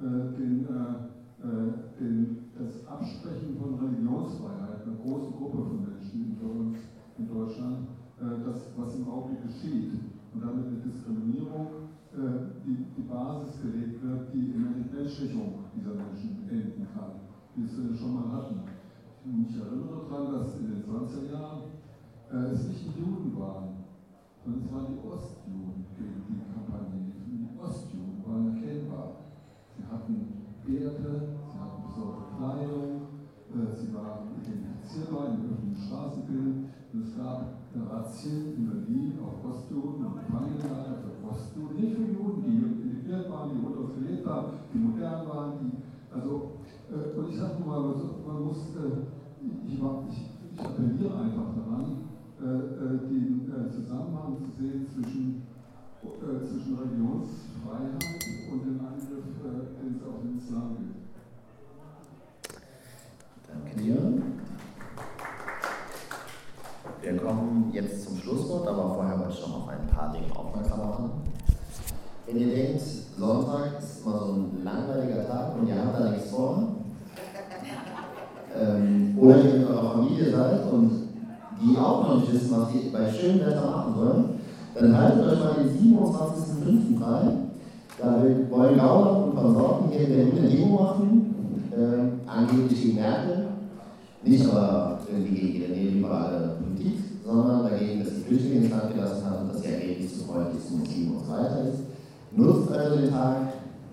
äh, den, äh, äh den, das Absprechen von Religionsfreiheit einer großen Gruppe von Menschen für uns in Deutschland, äh, das, was im Augenblick geschieht und damit eine Diskriminierung, äh, die, die Basis gelegt wird, die in der Entmenschlichung dieser Menschen enden kann, wie wir es schon mal hatten. Ich erinnere daran, dass in den 20er Jahren es nicht die Juden waren, sondern es waren die Ostjuden gegen die Kampagne. Die Ostjuden waren erkennbar. Sie Werte, sie hatten besondere Kleidung, äh, sie waren identifizierbar im öffentlichen Straßenbild. Und es gab Razzien in Berlin auf Ostjuden und Gefangenenlager für Ostjuden, nicht für Juden, die integriert waren, die unterfiliert waren, die modern waren, die, also, äh, und ich sage mal, man muss, äh, ich, ich, ich, appelliere einfach daran, den Zusammenhang zu sehen zwischen, äh, zwischen Religionsfreiheit und dem Angriff äh, auf den Islam Danke dir. Wir kommen jetzt zum Schlusswort, aber vorher wollte ich schon auf ein paar Dinge aufmerksam machen. Wenn ihr denkt, Sonntag ist immer so ein langweiliger Tag und ihr habt da nichts vor, (laughs) ähm, oder ihr mit eurer Familie seid und die auch noch nicht wissen, was sie bei schönem Wetter machen sollen, dann haltet euch mal den 27.05. frei. Da wollen Gauland und Konsorten hier in Berlin eine Demo machen, äh, angeblich gegen Merkel. Nicht aber irgendwie gegen die neoliberale Politik, sondern dagegen, dass die Flüchtlinge ins Land gelassen haben, dass sie angeblich zu freundlich zu Muslimen und so weiter ist. Nutzt also den Tag,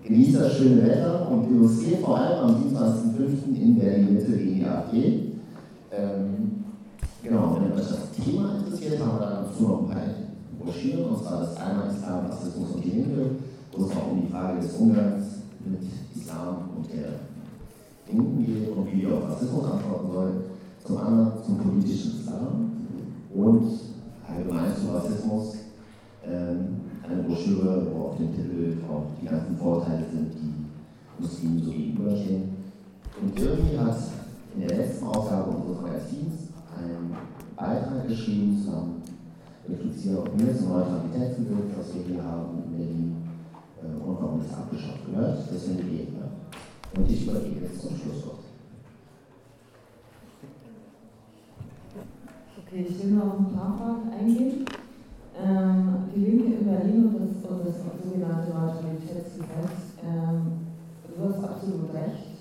genießt das schöne Wetter und demonstriert vor allem am 27.05. in Berlin-Mitte gegen die AfD. Ähm, genau, wenn euch das Thema interessiert, haben wir dazu noch ein paar Broschüren, und zwar das einmal Islam, Rassismus und die Linke, wo es auch um die Frage des Umgangs mit Islam und der Linken geht und wie wir auf Rassismus antworten sollen. Zum anderen zum politischen Islam und allgemein zu Rassismus. Ähm, eine Broschüre, wo auf dem Titel auch die ganzen Vorteile sind, die Muslimen so gegenüberstehen. Und Jürgen hat in der letzten Ausgabe unseres Magazins einen Beitrag geschrieben, zusammen mit Lucia und mir zum Neutralitätsgesetz, was wir hier haben in Berlin äh, und warum es abgeschafft gehört. Das findet ihr hier. Und ich übergebe jetzt zum Schlusswort. Okay, ich will noch auf ein paar Fragen eingehen. Ähm, die Linke in Berlin und das, und das sogenannte Neutralitätsgesetz, ähm, du hast absolut recht.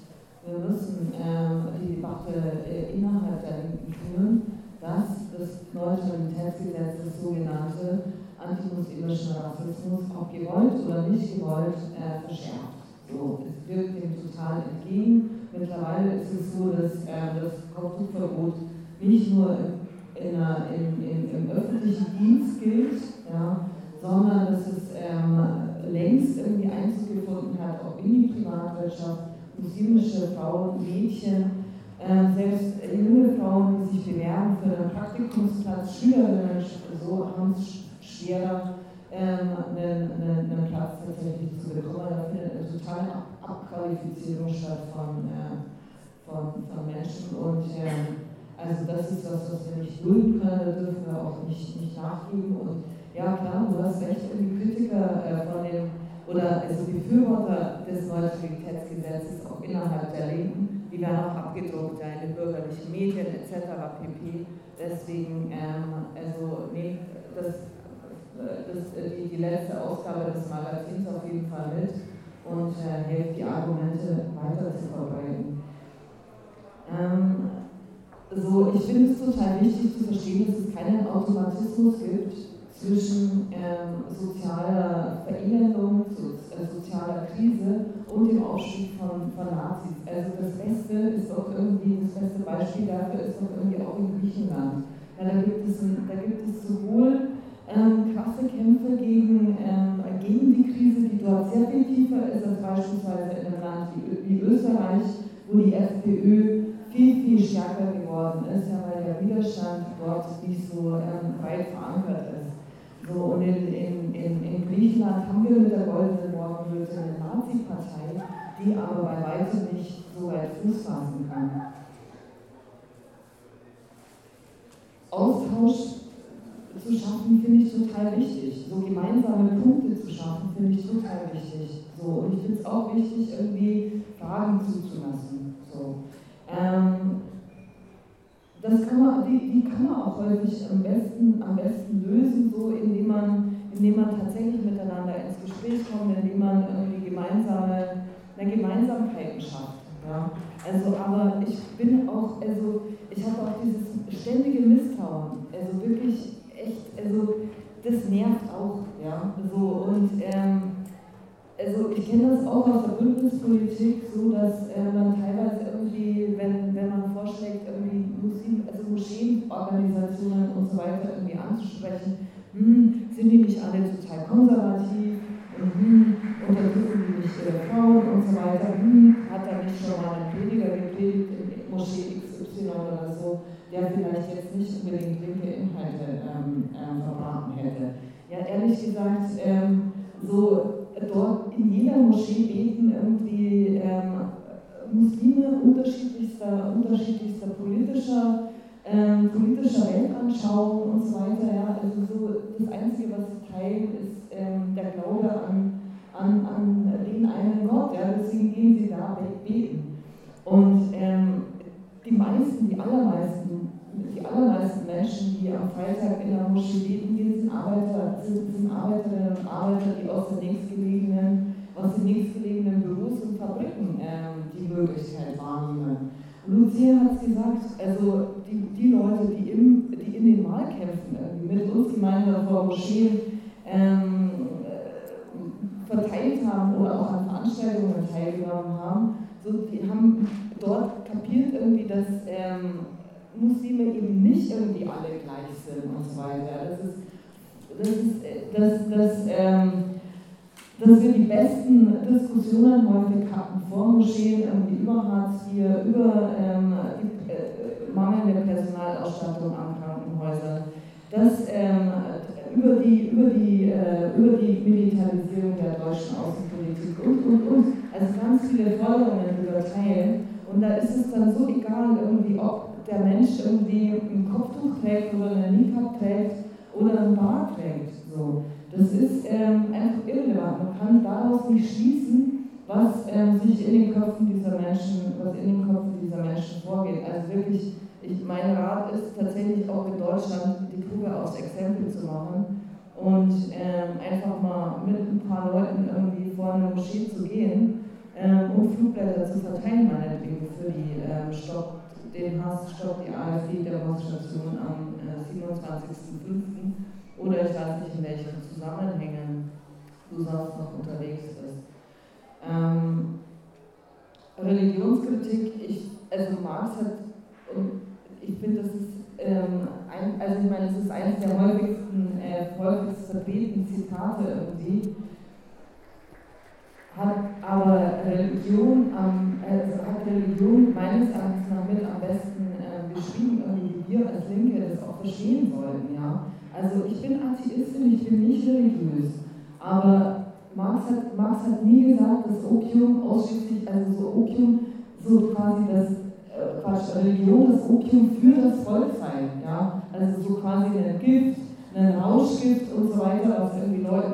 Wir müssen ähm, die Debatte äh, innerhalb der Linken führen, dass das Neutralitätsgesetz das sogenannte antimuslimischen Rassismus, ob gewollt oder nicht gewollt, äh, verschärft. So, es wirkt dem total entgegen. Mittlerweile ist es so, dass äh, das Kopftuchverbot nicht nur im in einer, in, in, im öffentlichen Dienst gilt, ja, sondern dass es ähm, längst irgendwie Einzug gefunden hat, auch in die Privatwirtschaft, muslimische Frauen, Mädchen, äh, selbst junge Frauen, sich bewerben für einen Praktikumsplatz, Schülerinnen, so haben es schwerer, ähm, einen, einen, einen, Platz tatsächlich zu bekommen. Da findet eine totale Abqualifizierung statt von, äh, von, von Menschen und äh, also das ist was, was wir nicht dulden können, da dürfen wir auch nicht, nicht nachgeben. Und ja klar, du hast recht, die Kritiker äh, von dem, oder also Befürworter des Neutralitätsgesetzes auch innerhalb der Linken, die werden auch abgedruckt ja, in bürgerlichen Medien etc. pp. Deswegen, ähm, also nee, das, das, die, die letzte Ausgabe des Magazins auf jeden Fall mit und äh, hilft die Argumente weiter zu verbreiten. Ähm, so, ich finde es total wichtig zu verstehen, dass es keinen Automatismus gibt zwischen ähm, sozialer Verelendung, so, äh, sozialer Krise und dem Aufstieg von, von Nazis. Also das Beste ist doch irgendwie, das beste Beispiel dafür ist doch irgendwie auch in Griechenland. Ja, da, gibt es da gibt es sowohl ähm, krasse Kämpfe gegen, ähm, gegen die Krise, die dort sehr viel tiefer ist als beispielsweise in einem Land wie, Österreich, wo die FPÖ viel, viel stärker geworden ist, ja, weil der Widerstand dort nicht so ähm, weit verankert ist. So, und in, in, in, in Griechenland haben wir mit der Goldenen eine Nazi-Partei, die aber bei weitem nicht so weit Fuß fassen kann. Austausch zu schaffen, finde ich total wichtig. So gemeinsame Punkte zu schaffen, finde ich total wichtig. So, und ich finde es auch wichtig, irgendwie Fragen zuzulassen. So. Ähm, das kann man, die, die kann man auch häufig am besten, am besten lösen, so indem man, indem man tatsächlich miteinander ins Gespräch kommt, indem man irgendwie gemeinsame, eine Gemeinsamkeiten schafft. Ja. Also, aber ich bin auch, also ich habe auch dieses ständige Misstrauen, also wirklich echt, also das nervt auch, ja. So, und ähm, also ich kenne das auch aus der Bündnispolitik, so dass äh, man teilweise irgendwie, wenn, wenn man vorschlägt, irgendwie Muslim, also Moscheenorganisationen und so weiter irgendwie anzusprechen, hm, sind die nicht alle total konservativ und hm, unterdrücken die nicht ihre Frauen und so weiter, hm, hat da nicht schon mal ein Prediger gepredigt in Moschee XY oder so, der vielleicht jetzt nicht unbedingt linke Inhalte ähm, ähm, verbraten hätte. Ja, ehrlich gesagt, ähm, so dort in jeder Moschee beten irgendwie ähm, Muslime unterschiedlichster, unterschiedlichster politischer ähm, politischer Weltanschauung und so weiter. Ja. Also so das Einzige, was sie teilen, ist ähm, der Glaube an, an, an den einen Gott. Ja. Deswegen gehen sie da beten. Und ähm, die meisten, die allermeisten, die allermeisten Menschen, die am Freitag in der Moschee beten gehen, sind Arbeiter, sind, sind Arbeiterinnen und Arbeiter, die aus den nächstgelegenen, aus den nächstgelegenen Büros und Fabriken ähm, die Möglichkeit wahrnehmen. Lucia hat es gesagt, also die, die Leute, die, im, die in den Wahlkämpfen mit uns gemeinsam vor Moscheen ähm, äh, verteilt haben oder auch an Veranstaltungen teilgenommen haben, so, die haben dort kapiert irgendwie, dass ähm, Muslime eben nicht irgendwie alle gleich sind und so weiter. Das ist, das ist, äh, das, das, ähm, dass wir die besten Diskussionen häufig hatten vor Moscheen, über Hartz IV, über ähm, die mangelnde Personalausstattung an Krankenhäusern, dass ähm, über, die, über, die, äh, über die Militarisierung der deutschen Außenpolitik und, und, und. Also ganz viele Forderungen überteilen. Und da ist es dann so egal, irgendwie, ob der Mensch irgendwie ein Kopftuch trägt oder eine Niqab trägt oder ein Bart trägt. So. Das ist ähm, einfach irrelevant. Man kann daraus nicht schließen, was ähm, sich in den Köpfen dieser Menschen, was in den Köpfen dieser Menschen vorgeht. Also wirklich, ich, mein Rat ist tatsächlich auch in Deutschland die Kugel aus Exempel zu machen und ähm, einfach mal mit ein paar Leuten irgendwie vor eine Moschee zu gehen ähm, und Flugblätter zu verteilen, meinetwegen für die ähm, Stopp, den Hass, Stopp die AfD-Demonstration am äh, 27.05 oder ich weiß nicht, in welchen Zusammenhängen du sonst noch unterwegs bist. Ähm, Religionskritik, ich, also Marx hat, und ich finde, das ist, ähm, ein, also ich meine, es ist eines der häufigsten, äh, häufigst vertretenen Zitate irgendwie, hat aber Religion, ähm, also hat Religion meines Erachtens nach mit am besten äh, beschrieben, irgendwie, wie wir als Linke das auch verstehen sollten, ja. Also ich bin Atheistin, ich bin nicht religiös. Aber Marx hat, Marx hat nie gesagt, dass Opium ausschließlich, also so Opium, so quasi das, äh, Quatsch, Religion, das Opium für das Volk sei. Ja? Also so quasi ein Gift, ein Rauschgift und so weiter, was irgendwie Leuten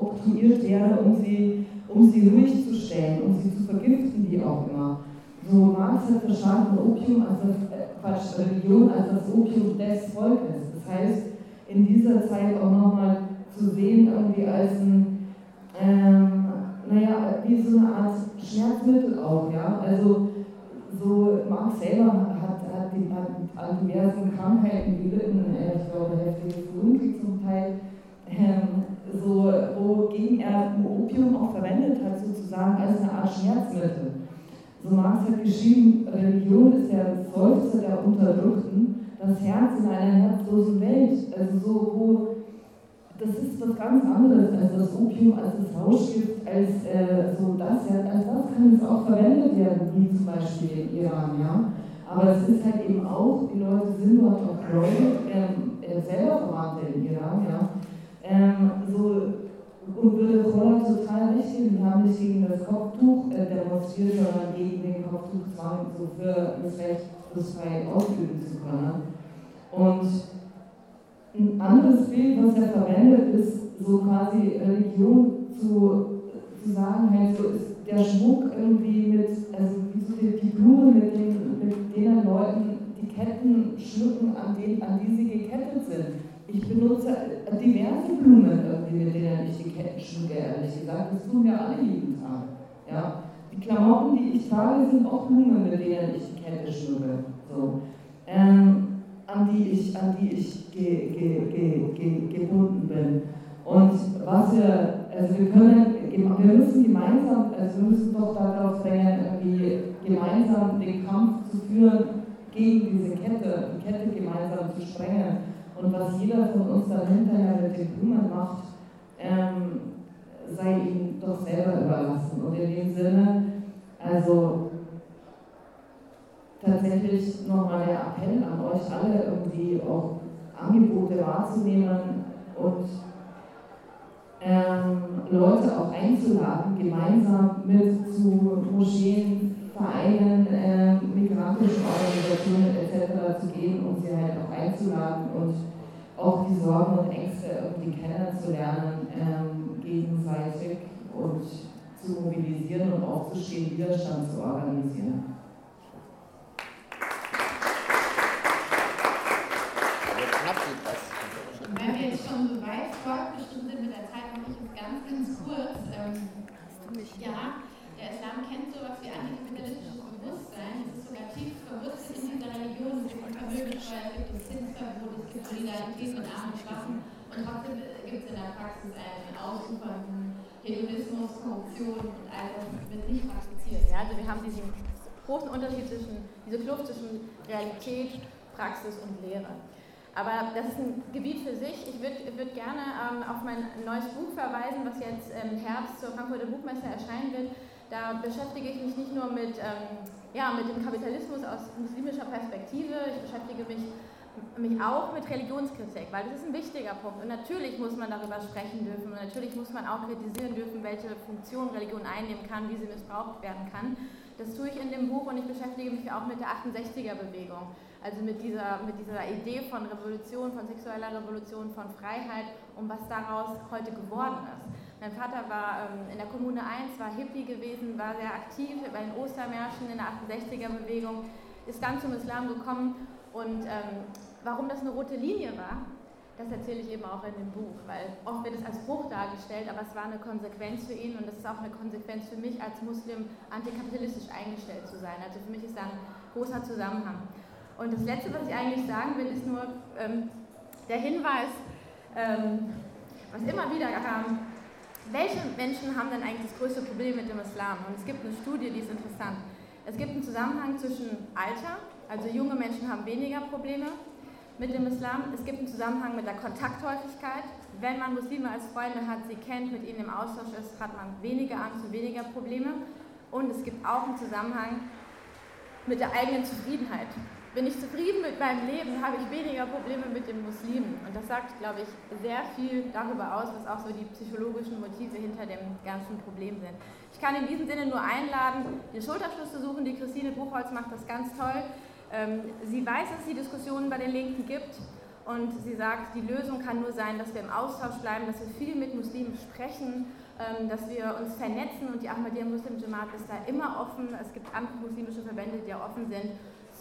oktroyiert wäre, um sie, um sie ruhig zu stellen, um sie zu vergiften, wie auch immer. So Marx hat verstanden Opium als äh, Quatsch, Religion als das Opium des Volkes. Das heißt, in dieser Zeit auch nochmal zu sehen, irgendwie als ein, ähm, naja, wie so eine Art Schmerzmittel auch, ja. Also so Marx selber hat, hat, die, hat an diversen Krankheiten gelitten, ich glaube heftiges Lungenkrieg zum Teil, ähm, so, wogegen er Opium auch verwendet hat, sozusagen als eine Art Schmerzmittel. So Marx hat geschrieben, Religion ist der Seufzer der Unterdrückten das Herz in einer herzlosen Welt. Also so, wo das ist was ganz anderes als das Opium, als das Rauschgift, als äh, so das, ja, als das kann es auch verwendet werden, wie zum Beispiel in Iran, ja. Aber es ist halt eben auch, die Leute sind dort auch Leute, ähm, äh, selber Verwandte in Iran, ja. Ähm, so, und würde Roller total recht geben, die haben nicht gegen das Kopftuch äh, demonstriert, sondern gegen den Kopftuchzwang, so für das Recht das frei ausüben zu können. Und ein anderes Bild, was er verwendet, ist so quasi Religion zu, zu sagen, halt so ist der Schmuck irgendwie mit, also so die, die mit, den, mit denen Leuten die Ketten schmücken, an, den, an die sie gekettet sind. Ich benutze diverse Blumen irgendwie, mit denen ich die Ketten schmücke, ehrlich gesagt. Das tun wir alle jeden Tag. Ja? Die Klamotten, die ich trage, sind auch Blumen, mit denen ich die Kette schmücke. So. Ähm, an die ich, an die ich ge, ge, ge, gebunden bin. Und was wir, also wir können, wir müssen gemeinsam, also wir müssen doch darauf drängen, irgendwie gemeinsam den Kampf zu führen gegen diese Kette, die Kette gemeinsam zu sprengen. Und was jeder von uns dann hinterher mit den Blumen macht, ähm, sei ihm doch selber überlassen. Und in dem Sinne, also tatsächlich nochmal der Appell an euch alle, irgendwie auch Angebote wahrzunehmen und ähm, Leute auch einzuladen, gemeinsam mit zu Moscheen, Vereinen, äh, migrantischen Organisationen etc. zu gehen und sie halt auch einzuladen und auch die Sorgen und Ängste irgendwie kennenzulernen, ähm, gegenseitig und zu mobilisieren und aufzustehen, Widerstand zu organisieren. Wenn wir jetzt schon so weit fortgeschritten sind mit der Zeit, mache ich es ganz, ganz kurz. Ähm, ja, der Islam kennt sowas wie antikapitalistisches Bewusstsein. Es ist sogar tief verwurzelt in dieser Religion. Es gibt Vermögenssteuer, es gibt Zinsverbot, es gibt Solidarität mit armen und Schwachen. Und trotzdem gibt es in der Praxis einen ausufernden Hedonismus, Korruption und all das wird nicht praktiziert. Ja, also wir haben diesen großen Unterschied zwischen, diese Kluft zwischen Realität, Praxis und Lehre. Aber das ist ein Gebiet für sich. Ich würde würd gerne ähm, auf mein neues Buch verweisen, was jetzt im Herbst zur Frankfurter Buchmesse erscheinen wird. Da beschäftige ich mich nicht nur mit, ähm, ja, mit dem Kapitalismus aus muslimischer Perspektive, ich beschäftige mich, mich auch mit Religionskritik, weil das ist ein wichtiger Punkt. Und natürlich muss man darüber sprechen dürfen und natürlich muss man auch kritisieren dürfen, welche Funktion Religion einnehmen kann, wie sie missbraucht werden kann. Das tue ich in dem Buch und ich beschäftige mich auch mit der 68er-Bewegung. Also mit dieser, mit dieser Idee von Revolution, von sexueller Revolution, von Freiheit und was daraus heute geworden ist. Mein Vater war ähm, in der Kommune 1, war Hippie gewesen, war sehr aktiv bei den Ostermärschen in der 68er-Bewegung, ist dann zum Islam gekommen und ähm, warum das eine rote Linie war, das erzähle ich eben auch in dem Buch, weil oft wird es als Bruch dargestellt, aber es war eine Konsequenz für ihn und das ist auch eine Konsequenz für mich als Muslim, antikapitalistisch eingestellt zu sein. Also für mich ist da ein großer Zusammenhang. Und das Letzte, was ich eigentlich sagen will, ist nur ähm, der Hinweis, ähm, was immer wieder kam, welche Menschen haben denn eigentlich das größte Problem mit dem Islam? Und es gibt eine Studie, die ist interessant. Es gibt einen Zusammenhang zwischen Alter, also junge Menschen haben weniger Probleme mit dem Islam. Es gibt einen Zusammenhang mit der Kontakthäufigkeit. Wenn man Muslime als Freunde hat, sie kennt, mit ihnen im Austausch ist, hat man weniger Angst und weniger Probleme. Und es gibt auch einen Zusammenhang mit der eigenen Zufriedenheit. Bin ich zufrieden mit meinem Leben, habe ich weniger Probleme mit den Muslimen. Und das sagt, glaube ich, sehr viel darüber aus, was auch so die psychologischen Motive hinter dem ganzen Problem sind. Ich kann in diesem Sinne nur einladen, den Schulterschluss zu suchen. Die Christine Buchholz macht das ganz toll. Ähm, sie weiß, dass es die Diskussionen bei den Linken gibt. Und sie sagt, die Lösung kann nur sein, dass wir im Austausch bleiben, dass wir viel mit Muslimen sprechen, ähm, dass wir uns vernetzen. Und die Ahmadiyya Muslim Jamaat ist da immer offen. Es gibt andere muslimische Verbände, die offen sind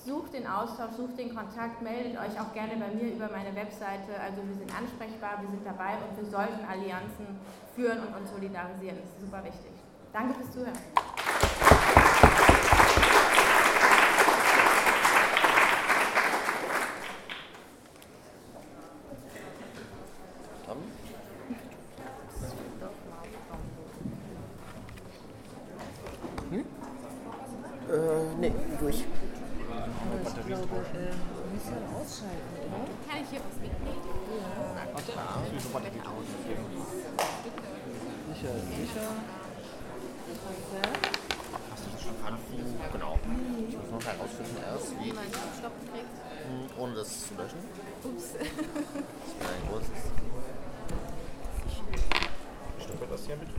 sucht den Austausch, sucht den Kontakt, meldet euch auch gerne bei mir über meine Webseite. Also wir sind ansprechbar, wir sind dabei und wir sollten Allianzen führen und uns solidarisieren. Das ist super wichtig. Danke fürs Zuhören.